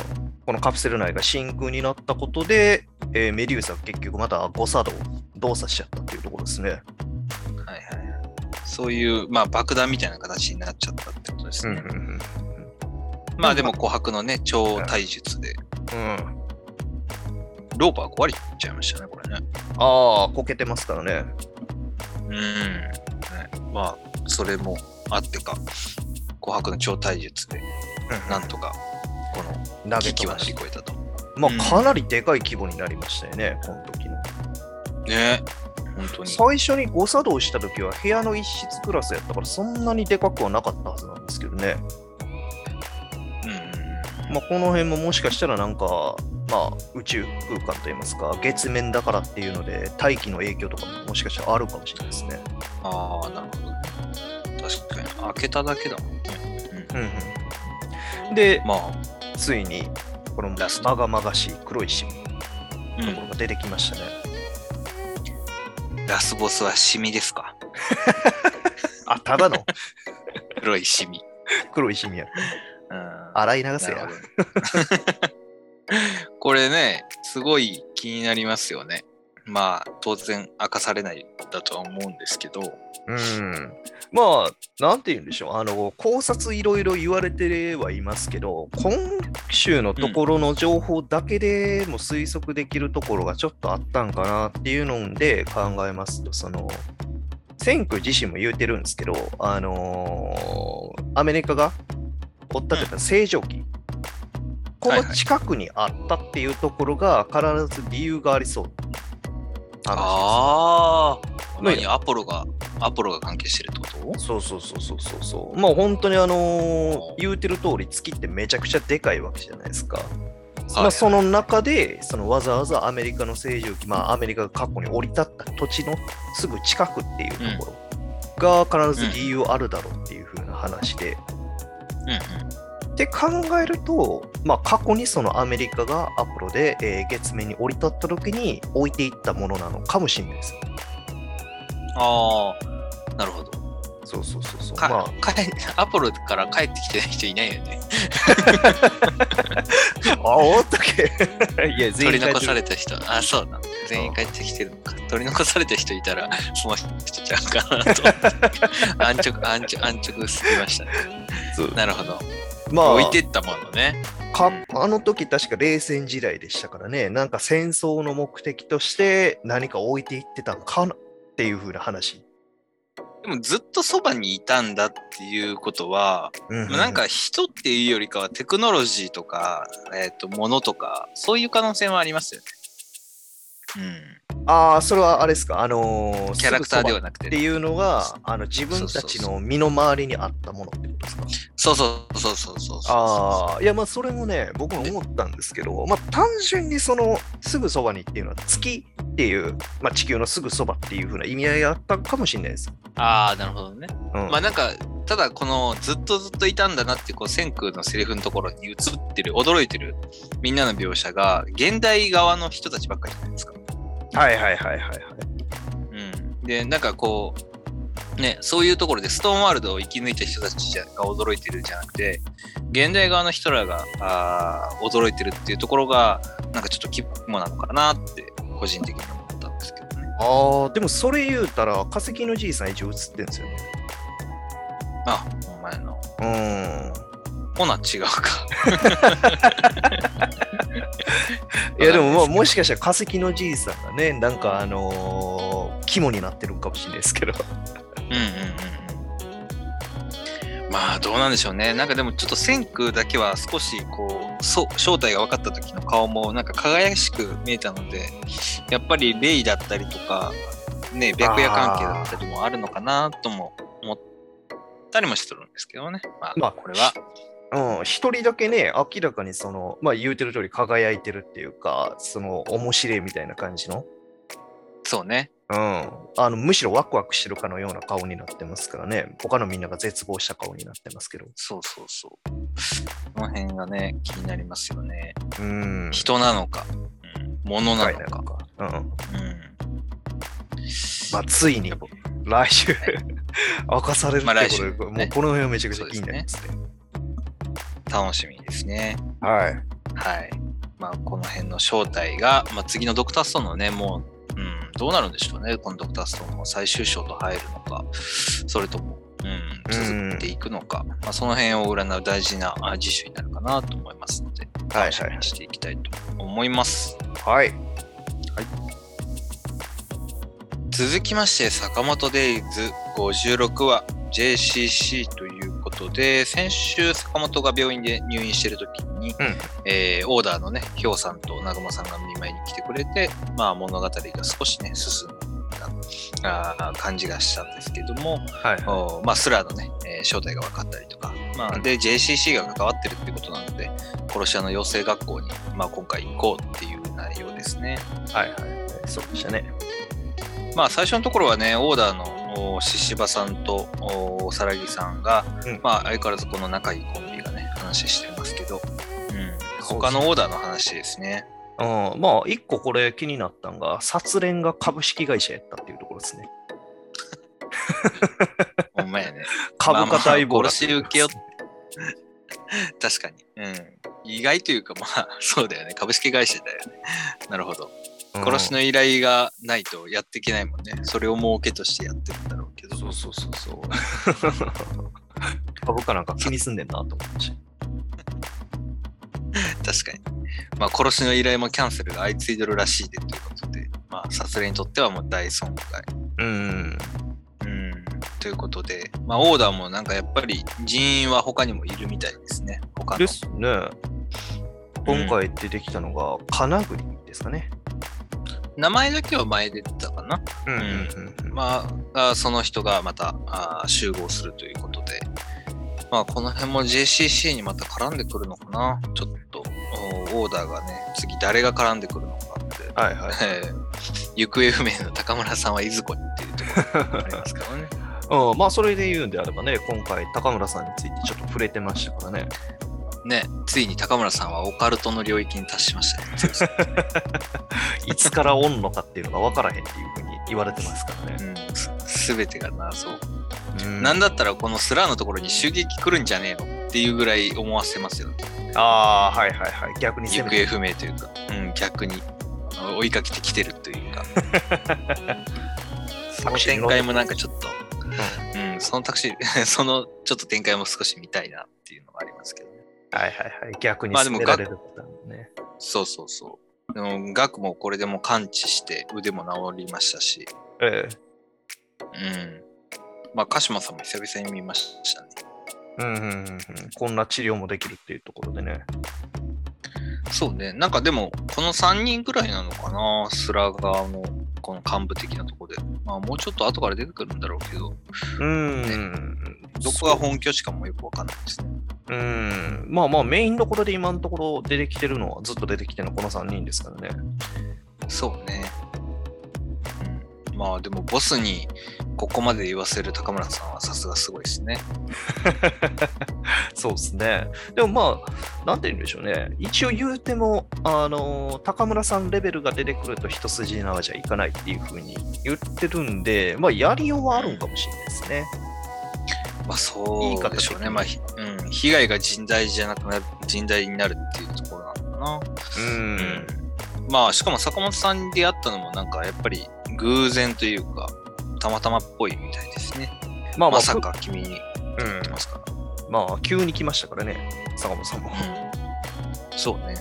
このカプセル内が真空になったことで、えーメデューサが結局また誤作動、動作しちゃったっていうところですね。はいはいはい。そういう、まあ爆弾みたいな形になっちゃったってことですね。うんうんまあでも琥珀のね、超体術で、うんうん、ローバー壊れちゃいましたね、これね。ああ、こけてますからね。うん。ね、まあ、それもあってか、琥珀の超体術で、なんとか、この投げ危機は乗り越えたと。まうんあかなりでかい規模になりましたよね、この時の。ね本当に。最初に誤作動した時は部屋の一室クラスやったからそんなにでかくはなかったはずなんですけどね。うんうんうんまあ、この辺ももしかしたらなんか、まあ、宇宙空間といいますか、月面だからっていうので、大気の影響とかももしかしたらあるかもしれないですね。ああ、なるほどね。確かに。開けただけだもんね。うんうん、で、まあ、ついに、このラストまがまがしい黒いシミところが出てきましたね。ん、ラスボスはシミですか？あ、ただの？黒いシミ。黒いシミや。うん洗い流せや これね、すごい気になりますよね。まあ、当然明かされないだとは思うんですけど、うん。まあ、なんて言うんでしょう。あの、考察いろいろ言われてはいますけど、今週のところの情報だけでも推測できるところがちょっとあったんかなっていうので考えますと、その、選挙自身も言うてるんですけど、あのーアメリカが追ったというか正常期、この近くにあったっていうところが必ず理由がありそうああ。まあ何？アポロが、アポロが関係してるってこと？そうそうそうそうそうそう。まあ本当にあのー言うてる通り月ってめちゃくちゃでかいわけじゃないですか。まあ、その中で、そのわざわざアメリカの正常期、まあ、アメリカが過去に降り立った土地のすぐ近くっていうところが必ず理由あるだろうっていう風な話で。って考えると、まあ、過去にそのアメリカがアポロで、えー月面に降り立った時に置いていったものなのかもしれないです。ああ。なるほど。そうそうそうそう。かまあ、帰アポロから帰ってきてない人いないよね。あ、おったけ いや、全取り残された人。あ、そうな。全員帰ってきてるのか。取り残された人いたら、その人ちゃうかなと。安直、安直、安直すぎましたね。なるほど。まあ、置いてったものね。かあの時確か冷戦時代でしたからね、なんか戦争の目的として何か置いていってたのかなっていう風な話。でもずっとそばにいたんだっていうことは、なんか人っていうよりかはテクノロジーとか、えっ、と、ものとか、そういう可能性はありますよね。ああ、それはあれですか、あのーうん。キャラクターではななくてっていうのが、あの自分たちの身の回りにあったものってことですか？そうそうそうそうそう。ああ、いや、まあ、それもね、僕も思ったんですけど、まあ、単純にその、すぐそばにっていうのは、月っていう、まあ、地球のすぐそばっていう風な意味合いがあったかもしれないです。ああ、なるほどね。うん。まあなんか、ただこのずっとずっといたんだなってこう千空のセリフのところに映ってる、驚いてるみんなの描写が現代側の人たちばっかりじゃないですか。はいはいはいはいはい。うん。で、なんかこう、ね、そういうところでストーンワールドを生き抜いた人たちが驚いてるんじゃなくて、現代側の人らがあー驚いてるっていうところが、なんかちょっと肝なのかなって、個人的に思ったんですけどね。ああ、でもそれ言うたら、化石のじいさん一応映ってるんですよね。あ、お前の。うん。ほな違うか。いやでもまあもしかしたら化石のじいさんがね、なんかあのー肝になってるんかもしれないですけど。うんうんうんうん。まあどうなんでしょうね。なんかでもちょっと千空だけは少しこう、そう正体が分かった時の顔もなんか輝かしく見えたので、やっぱりレイだったりとか、ね、白夜関係だったりもあるのかなとも思ったりもしてるんですけどね。まあ、まあこれは。うん、一人だけね、明らかにその、まあ言うてる通り輝いてるっていうか、その面白いみたいな感じの、そうね。うん、あのむしろワクワクしてるかのような顔になってますからね、他のみんなが絶望した顔になってますけど。そうそうそう。この辺がね、気になりますよね。うん。人なのか、うん、物なのか。深いなか。うん。うん。まあついに来週 明かされるってことで、週ねもうこの辺はめちゃくちゃ気になりますね。楽しみですね。はい。はい。まあ、この辺の正体が、まあ、次のドクターストーンのね、もう、うん、どうなるんでしょうね、このドクターストーンも最終章と入るのか、それとも、うん、続けていくのか、まあ、その辺を占う大事なあ次週になるかなと思いますので、はい楽しみにしていきたいと思います。はい。続きまして、坂本デイズ56話 JCC ということで、先週坂本が病院で入院している時に、うんえーオーダーのね、ヒョウさんと南雲さんが見舞いに来てくれて、まあ物語が少しね、進んだあー感じがしたんですけども、はい。おまあスラーのね、えー正体が分かったりとか、まあ、で、JCC が関わってるってことなので、殺し屋の養成学校に、まあ今回行こうっていう内容ですね。はいはい。そうでしたね。まあ最初のところはね、オーダーのお獅子場さんとおさらぎさんが、うんまあ相変わらずこの仲いいコンビがね、話してますけど、うん、他のオーダーの話ですね。うん、まあ、一個これ気になったのが、殺連が株式会社やったっていうところですね。ほんまやね。株価大暴落。まあまあ殺し受けよ確かに。うん。意外というか、まあそうだよね。株式会社だよね。なるほど。うん殺しの依頼がないとやっていけないもんね。それを儲けとしてやってるんだろうけど。そうそうそうそう。株価なんか気にすんねんなと思ってし確かに。まあ、殺しの依頼もキャンセルが相次いでるらしいでということで、まあ、殺人にとってはもう大損害。うん。うん。ということで、まあ、オーダーもなんかやっぱり人員は他にもいるみたいですね。他のですね。今回出てきたのが、金栗ですかね。名前だけは前出てたかな。うんうんうんまあ、あその人がまたあ集合するということで、まあ、この辺も JCC にまた絡んでくるのかな。ちょっとおオーダーがね、次誰が絡んでくるのかって。はいはい。えー行方不明の高村さんはいずこにっていうところがありますからね。うん、まあそれで言うんであればね、今回高村さんについてちょっと触れてましたからね。ね、ついに高村さんはオカルトの領域に達しましたね。いつからおんのかっていうのが分からへんっていうふうに言われてますからね。うん、すべてが謎。うんなんだったらこのスラーのところに襲撃来るんじゃねえのっていうぐらい思わせますよね。ああ、はいはいはい。逆に行方不明というか、うん、逆に追いかけてきてるというか、その展開もなんかちょっと、うん、そのタクシー、そのちょっと展開も少し見たいなっていうのがありますけどね。はいはいはい。逆にまあでも攻められることもね。そうそうそう。でも、ガクもこれでもう完治して腕も治りましたし、ええうん。まあ、鹿島さんも久々に見ましたね。うんうんうんうん。こんな治療もできるっていうところでね。そうね。なんかでも、この3人ぐらいなのかな、スラガーのこの幹部的なところで。まあ、もうちょっと後から出てくるんだろうけど、うん。どこが本拠地かもよくわかんないですね。うん。まあまあメインどころで今のところ出てきてるのはずっと出てきてるのこの3人ですからね。そうね。うん、まあ、でも、ボスにここまで言わせる高村さんはさすがすごいですね。そうですね。でもまあ、なんて言うんでしょうね。一応言うても、あの、高村さんレベルが出てくると一筋縄じゃいかないっていうふうに言ってるんで、まあ、やりようはあるんかもしれないですね。まあ、そうでしょうね。まあ、ひうん、被害が甚大じゃなくなる、甚大になるっていうところなのかな。うん。まあしかも坂本さんに出会ったのもなんかやっぱり偶然というかたまたまっぽいみたいですね。まあまあ、まさか君にうん来ますから。まあ、急に来ましたからね、坂本さんも。うん、そうね。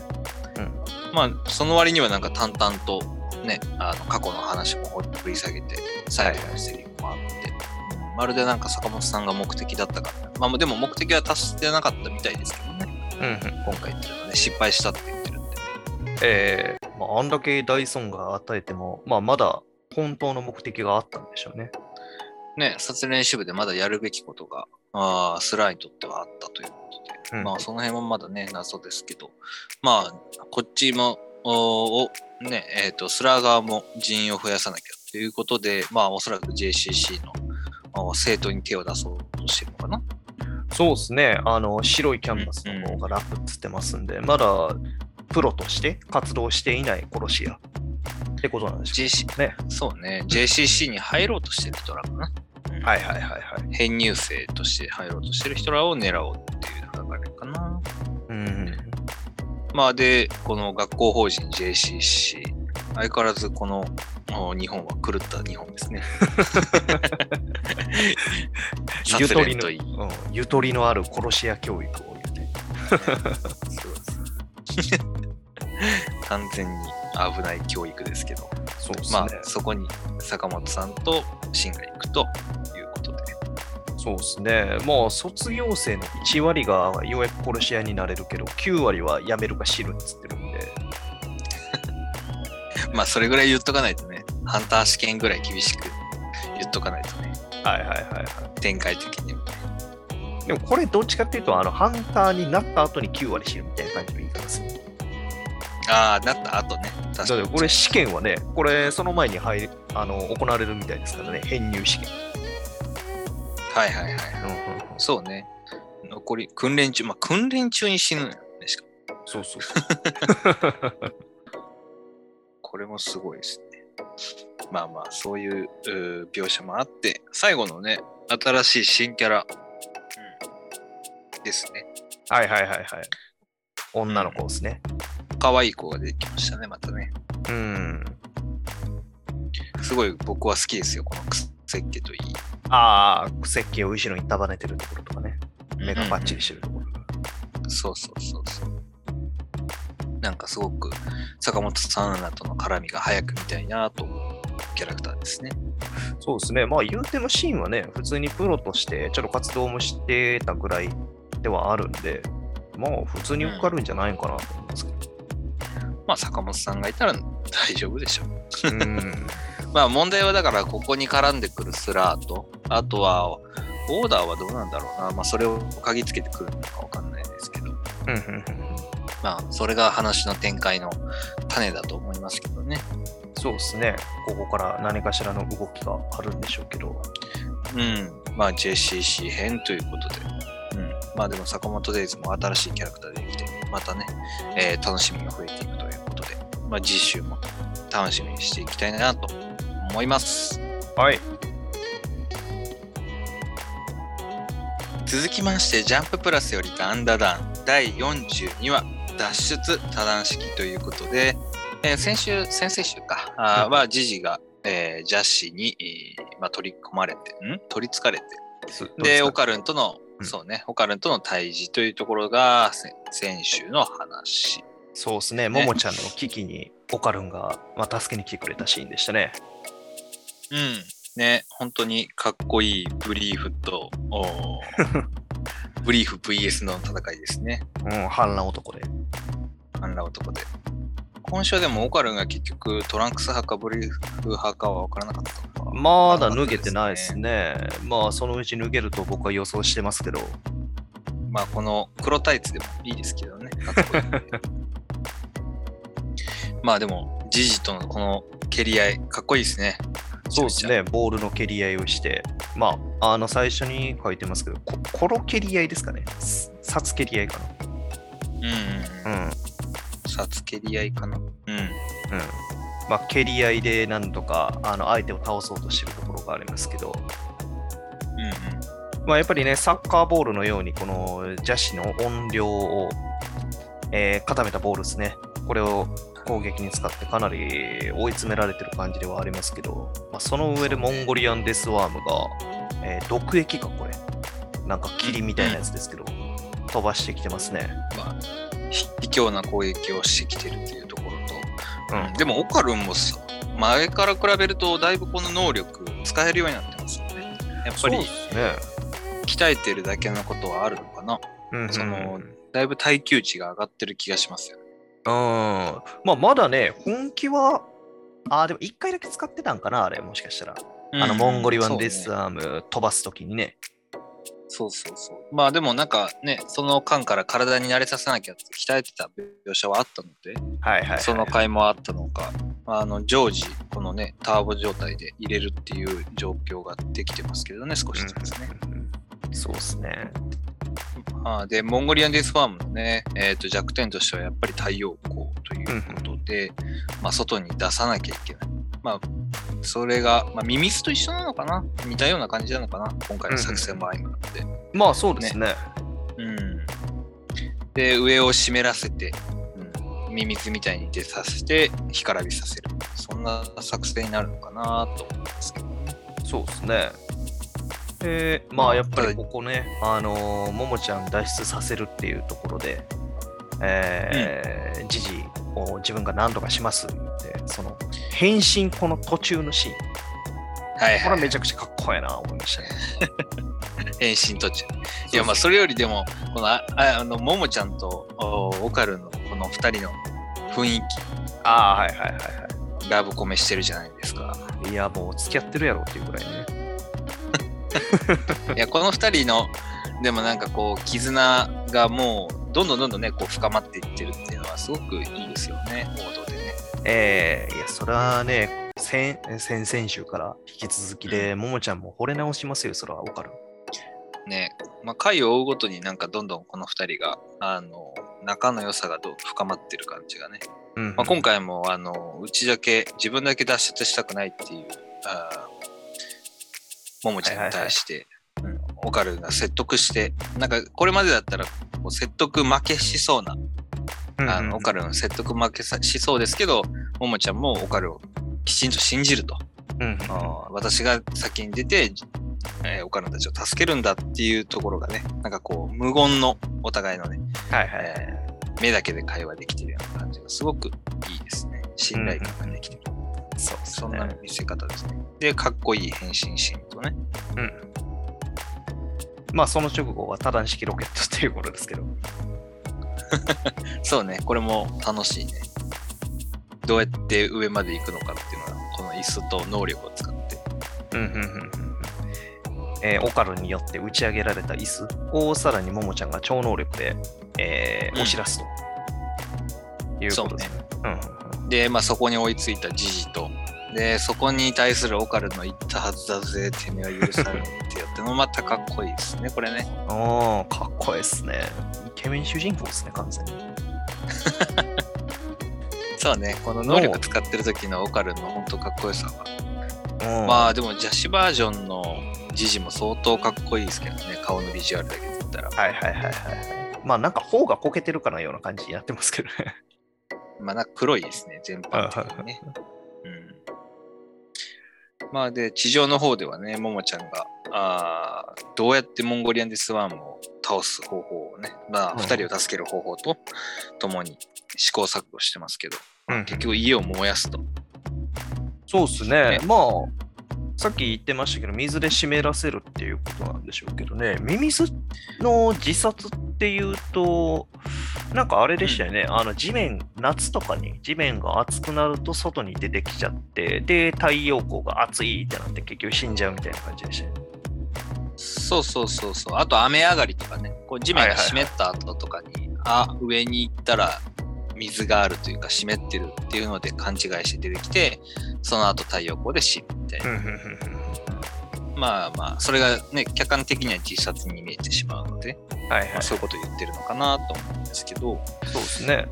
うんまあその割にはなんか淡々とねあの過去の話も掘り下げて最後のセリフもあって、うんまるでなんか坂本さんが目的だったから、まあでも目的は達してなかったみたいですけどね。うんうん。今回言ってるのはね失敗したって言ってるんで。ええまあ、あんだけ大損が与えても、まあ、まだ本当の目的があったんでしょうね。ね、撮練習部でまだやるべきことが、あースラーにとってはあったということで、うんまあその辺もまだね、謎ですけど、まあ、こっちも、おおね、えっ、と、スラー側も人員を増やさなきゃということで、まあおそらく JCC のお生徒に手を出そうとしてるのかな？そうですね。あの、白いキャンバスの方が楽っつってますんで、まだプロとして活動していない殺し屋ってことなんでしょうね。そうね、JCC に入ろうとしてる人らかな。うんはいはいはいはい。編入生として入ろうとしてる人らを狙おうっていう流れかな。うん。まあで、この学校法人 JCC、相変わらずこのお日本は狂った日本ですね。ゆとりの。うん、ゆとりのある殺し屋教育を言うて。完全に危ない教育ですけど、そうですね。まあそこに坂本さんとシンが行くということで。そうですね。まあ、卒業生の1割がようやく殺し屋になれるけど、9割は辞めるか知るっつってるんで。まあそれぐらい言っとかないとね、ハンター試験ぐらい厳しく言っとかないとね、はいはいはいは展開的にも。い。でもこれどっちかっていうと、あの、ハンターになった後に9割知るみたいな感じの言い方する。ああ、なった後ね。確だかに。これ試験はね、これその前に入りあの行われるみたいですからね、編入試験。はいはいはい。うんうんそうね。残り、訓練中、まあ訓練中に死ぬのよね、しかも。そうそうそう。これもすごいですね。まあまあ、そういう描写もあって、最後のね、新しい新キャラ、うん、ですね。はいはいはいはい。女の子ですね。可愛い子が出てきましたね、またね。うん。すごい僕は好きですよ、このクセッケといい。ああ、設計を後ろに束ねてるところとかね。目がバッチリしてるところ。そうそうそうそう。なんかすごく坂本さんらとの絡みが早く見たいなとキャラクターですね。そうですね。まあ言うてもシーンはね、普通にプロとしてちょっと活動もしてたぐらいではあるんで、まあ普通に受かるんじゃないのかなと思いますけど。まあ坂本さんがいたら大丈夫でしょう。うん。まあ問題はだからここに絡んでくるスラーと、あとはオーダーはどうなんだろうな。まあそれを鍵つけてくるのかわかんないですけど、うんうんうんまあそれが話の展開の種だと思いますけどね。そうですね。ここから何かしらの動きがあるんでしょうけど。うん。まあ JCC 編ということで。うん。まあでも坂本デイズも新しいキャラクターできて、またね、えー楽しみが増えていくということで、まあ次週も楽しみにしていきたいなと思います。はい。続きまして、ジャンププラスよりダンダダン第42話脱出多段式ということで、えー先週、先々週か、あはジジが、えージャッシーに、えーまあ、取り込まれて、ん？取りつかれて、で、オカルンとの、うんそうね、オカルンとの対峙というところがせ先週の話。そうですね。ももちゃんの危機にオカルンが、まあ、助けに来てくれたシーンでしたね。うん。ね、本当にかっこいいブリーフと、おー ブリーフ VS の戦いですね。うん、反乱男で。あんな男で。今週はでもオカルンが結局トランクス派かブリーフ派かは分からなかったのか。まだ脱げてないですね。まあ、そのうち脱げると僕は予想してますけど。まあこの黒タイツでもいいですけどね。まあでも、ジジとのこの蹴り合い、かっこいいですね。そうですね。ボールの蹴り合いをして。まあ、あの、最初に書いてますけど、こコロ蹴り合いですかね。す札蹴り合いかな。うん。うん。札蹴り合いかな。うん。うん。まあ、蹴り合いで何とか、あの、相手を倒そうとしてるところがありますけど、うんうん。まあ、やっぱりね、サッカーボールのように、この邪視の音量を、えー固めたボールですね。これを攻撃に使ってかなり追い詰められてる感じではありますけど、まあ、その上でモンゴリアンデスワームが、えー毒液か、これ。なんか霧みたいなやつですけど、飛ばしてきてますね。まあ、卑怯な攻撃をしてきてるっていうところと、うん。でもオカルンもさ前から比べるとだいぶこの能力使えるようになってますよね。やっぱりね。鍛えてるだけのことはあるのかな。うんうんそのだいぶ耐久値が上がってる気がしますよね。うん。まあ、まだね、本気は、ああ、でも一回だけ使ってたんかな、あれ、もしかしたら。あの、モンゴリワンデスアーム飛ばすときにね。そうそうそう。まあでもなんかね、その間から体に慣れさせなきゃって鍛えてた描写はあったので、はいはい、はい。その回もあったのか、あの常時、このね、ターボ状態で入れるっていう状況ができてますけどね、少しずつね。うんうんうんそうですね。あで、モンゴリアンデスファームのね、えー、と弱点としてはやっぱり太陽光ということで、まあ、外に出さなきゃいけない。まあ、それが、まあ、ミミスと一緒なのかな？似たような感じなのかな？今回の作戦も相まって。まあそうですね。うん。で、上を湿らせて、うん、ミミズみたいに出させて、干からびさせる。そんな作戦になるのかなと思いますけどね。そうですね。で、まあやっぱりここね、あのーももちゃん脱出させるっていうところで、えージジを自分が何とかしますってその変身この途中のシーン、はいはい。これはめちゃくちゃかっこいいな思いましたね。変身途中。いや、まあ、それよりでも、この、あああの、ももちゃんとおオカルのこの二人の雰囲ああ、はいはいはいは気、ラブコメしてるじゃないですか。い。いや、もう付き合ってるやろっていうぐらいね。いや、この二人の、でもなんかこう、絆がもう、どんどんどんどんね、こう、深まっていってるっていうのは、すごくいいですよね、王道でね。えー、いや、それはね、先先々週から引き続きで、ももちゃんも惚れ直しますよ、それはわかる。ね、まあ、回を追うごとになんかどんどんこの二人が、あの、仲の良さがどう深まってる感じがね。うんまあ、今回も、あの、うちだけ、自分だけ脱出したくないっていう、あーももちゃんに対して、うんオカルが説得して、なんかこれまでだったら、こう説得負けしそうな、あのオカルの説得負けさしそうですけど、ももちゃんもオカルをきちんと信じると。うん私が先に出て、えーオカルたちを助けるんだっていうところがね、なんかこう、無言のお互いのね、はいはい。えー目だけで会話できてるような感じがすごくいいですね。信頼感ができてる。そうですそんなね。見せ方ですね。で、かっこいい変身シーンとね。うん。まあ、その直後は多段式ロケットっていうことですけど。そうね、これも楽しいね。どうやって上まで行くのかっていうのは、この椅子と能力を使って。うんうんうんえーオカルによって打ち上げられた椅子をさらにももちゃんが超能力で、えーうん押し出すということですね。うんうんうんで、まあそこに追いついたジジと、で、そこに対するオカルの言ったはずだぜ、てめえは許されねえってやって のまたかっこいいですね、これね。ああ、かっこいいですね。イケメン主人公ですね、完全に。そうね、この能力使ってる時のオカルの本当かっこよさは。うんまあでも、邪視バージョンのジジも相当かっこいいですけどね、顔のビジュアルだけで言ったら。はいはいはいはいはい。まあなんか頬がこけてるかのような感じになってますけどね。まあな黒いですね、全般的にね。うん。まあで、地上の方ではね、ももちゃんが、あーどうやってモンゴリアンデスワームを倒す方法をね、まあうん二人を助ける方法と共に試行錯誤してますけど、うん結局家を燃やすと。そうですねね。まあ、さっき言ってましたけど、水で湿らせるっていうことなんでしょうけどね、ミミズの自殺っていうと、なんかあれでしたよね、あの地面、夏とかに地面が熱くなると外に出てきちゃって、で、太陽光が熱いってなって結局死んじゃうみたいな感じでしたよね。そうそうそうそう。あと雨上がりとかね、こう地面が湿った後とかに、あ、上に行ったら水があるというか湿ってるっていうので勘違いして出てきて、その後太陽光で死ぬみたいな。まあまあ、それがね、客観的には自殺に見えてしまうので、はいはい。まあ、そういうことを言ってるのかなと思うんですけど、そうですね。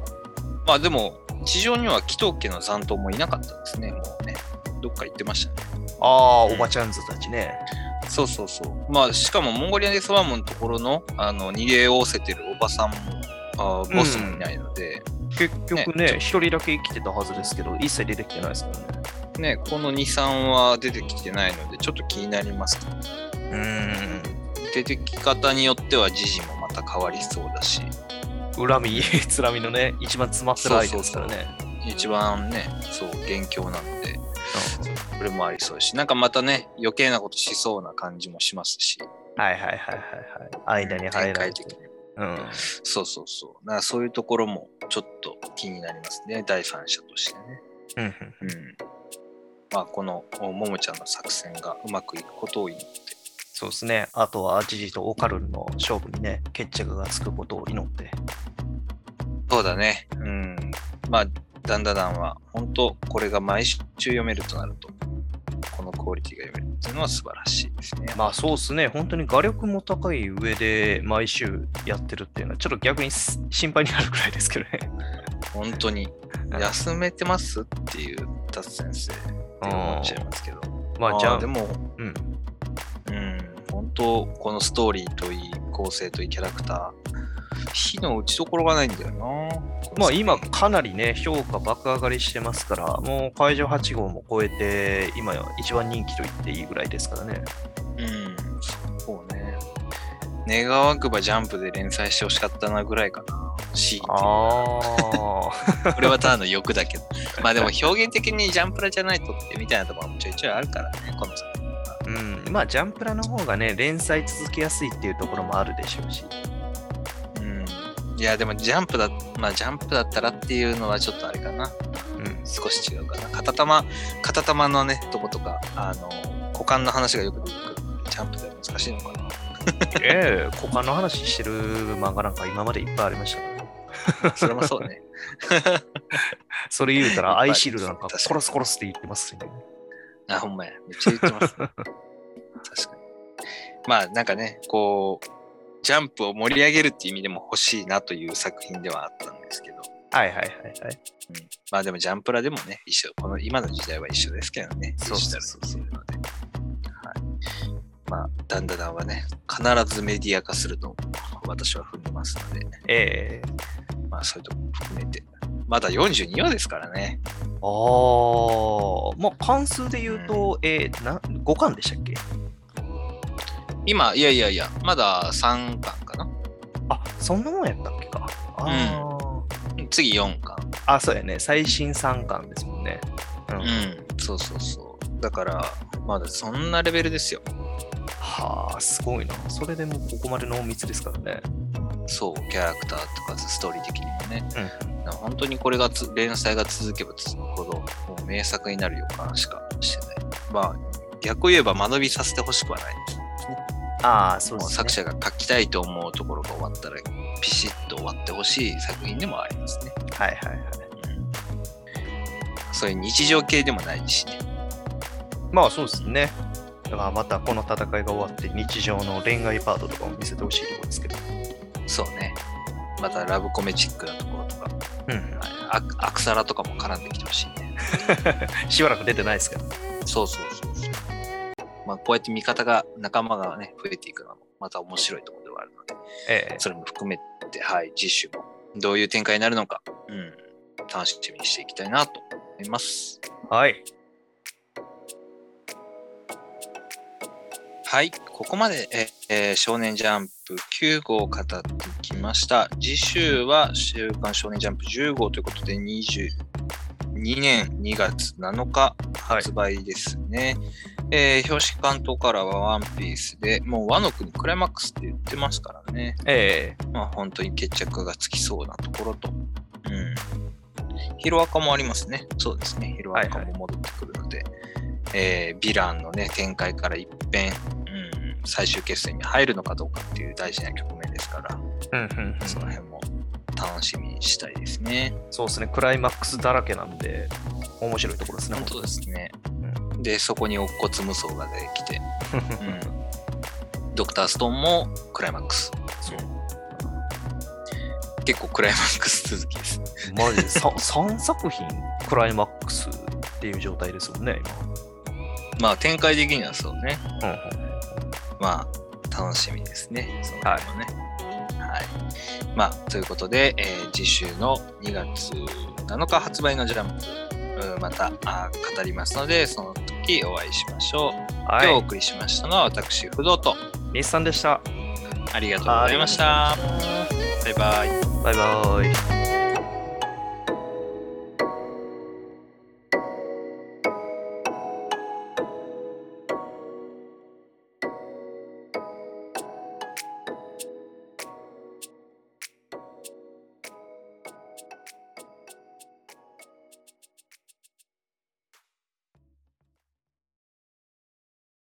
まあでも、地上には紀藤家の残党もいなかったんですね、もうね。どっか行ってましたね。ああ、おばちゃんズたちね。そうそうそう。まあ、しかもモンゴリアンデスワームのところのあの逃げおおせてるおばさんも、あーボスもいないので、結局ねね、一人だけ生きてたはずですけど、一切出てきてないですからね。ね、この2、3は出てきてないので、ちょっと気になりますけど、うーん。出てき方によっては時事もまた変わりそうだし、恨み、つらみのね、一番詰まってる相手ですからね。一番ね、そう、元凶なので、これもありそうだし、なんかまたね、余計なことしそうな感じもしますし、はいはいはいはいはい。間に入展られて開的。に。うん。そうそうそう。だからそういうところもちょっと気になりますね、第三者としてね。うんうん。まあ、このももちゃんの作戦がうまくいくことを祈って。そうですね。あとは、ジジとオカルンの勝負にね、決着がつくことを祈って。そうだね。うん。まあ、ダンダダンは、本当これが毎週読めるとなると、このクオリティが読めるっていうのは素晴らしいですね。まあそうですね。本当に画力も高い上で毎週やってるっていうのは、ちょっと逆にす心配になるくらいですけどね。本当に、休めてます？っていう、タツ先生って思っちゃいますけど。まあじゃあ、でも、うん。うん、本当このストーリーといい、構成といいキャラクター、火の打ちどころがないんだよな。まあ今かなりね、評価爆上がりしてますから、もう会場8号も超えて、今一番人気と言っていいぐらいですからね。うん、そうね。願わくばジャンプで連載してほしかったなぐらいかな。うああ。これはただの欲だけど。まあでも表現的にジャンプラじゃないとってみたいなところもちょいちょいあるからね、この作品は。うん、まあジャンプラの方がね、連載続きやすいっていうところもあるでしょうし。うん。いや、でもジャンプだ、まあジャンプだったらっていうのはちょっとあれかな。うん。少し違うかな。片玉、片玉のね、とことか、あの、股間の話がよく出てくる。ジャンプでは難しいのかな。ええ股間の話してる漫画なんか今までいっぱいありましたから、ね。それもそうね。それ言うたら、アイシールドなんか殺す殺すって言ってますしね。あ、ほんまや。めっちゃ言ってます、ね。確かに。まあ、なんかね、こう、ジャンプを盛り上げるっていう意味でも欲しいなという作品ではあったんですけど、はいはいはいはい。うん、まあでもジャンプラでもね、一緒、この今の時代は一緒ですけどね、そうそうルにするので。はい。まあ、ダンダダンはね、必ずメディア化すると私は踏んでますので、ええまあそういうとこも含めて、まだ42話ですからね。ああ、まあ関数で言うと、えー、な5巻でしたっけ？今、いやいやいや、まだ3巻かな。あ、そんなもんやったっけか。あー、次4巻。あ、そうやね。最新3巻ですもんね。うん。うん、そうそうそう。だから、まだそんなレベルですよ。はあ、すごいな。それでもここまで濃密ですからね。そう、キャラクターとかストーリー的にもね。うん。本当にこれがつ連載が続けば続くほど、もう名作になる予感しかしてない。まあ、逆を言えば間延びさせてほしくはない。ああ、そうですね。作者が書きたいと思うところが終わったら、ピシッと終わってほしい作品でもありますね。はいはいはい。そういう日常系でもないしね。まあそうですね。だからまたこの戦いが終わって日常の恋愛パートとかも見せてほしいところですけど。そうね。またラブコメチックなところとか、うん。アアクサラとかも絡んできてほしいね。しばらく出てないですけど。そうそうそうそう。まあ、こうやって味方が、仲間がね、増えていくのも、また面白いところではあるので、ええそれも含めて、はい、次週もどういう展開になるのか、うん、楽しみにしていきたいなと思います。はい。はい、ここまで、ええー少年ジャンプ9号を語ってきました。次週は週刊少年ジャンプ10号ということで、22年2月7日はい発。売ですね。えー表紙関東からはワンピースで、もう和の国クライマックスって言ってますからね。ええまあ本当に決着がつきそうなところと。うん。ヒロアカもありますね。そうですね。ヒロアカも戻ってくるので、えーヴィランのね、展開から一変、うん、最終決戦に入るのかどうかっていう大事な局面ですから、うんうんうんその辺も楽しみにしたいですね。そうですね。クライマックスだらけなんで、面白いところですね。本当ですね。で、そこに乙骨無双が出てきて、うん、ドクターストーンもクライマックス。そう。結構クライマックス続きです。マジで 3, 3 作品クライマックスっていう状態ですもんね、まあ展開的にはそうね。今。うんまあ楽しみですね。その辺もね。はい。まあということで、えー次週の2月7日発売のジャンプ、うんまたあー語りますので、その時お会いしましょう。今日おは送りしましたのは私、不動と。い。日産でした。ありがとうございました。バイバイ。バイバイ。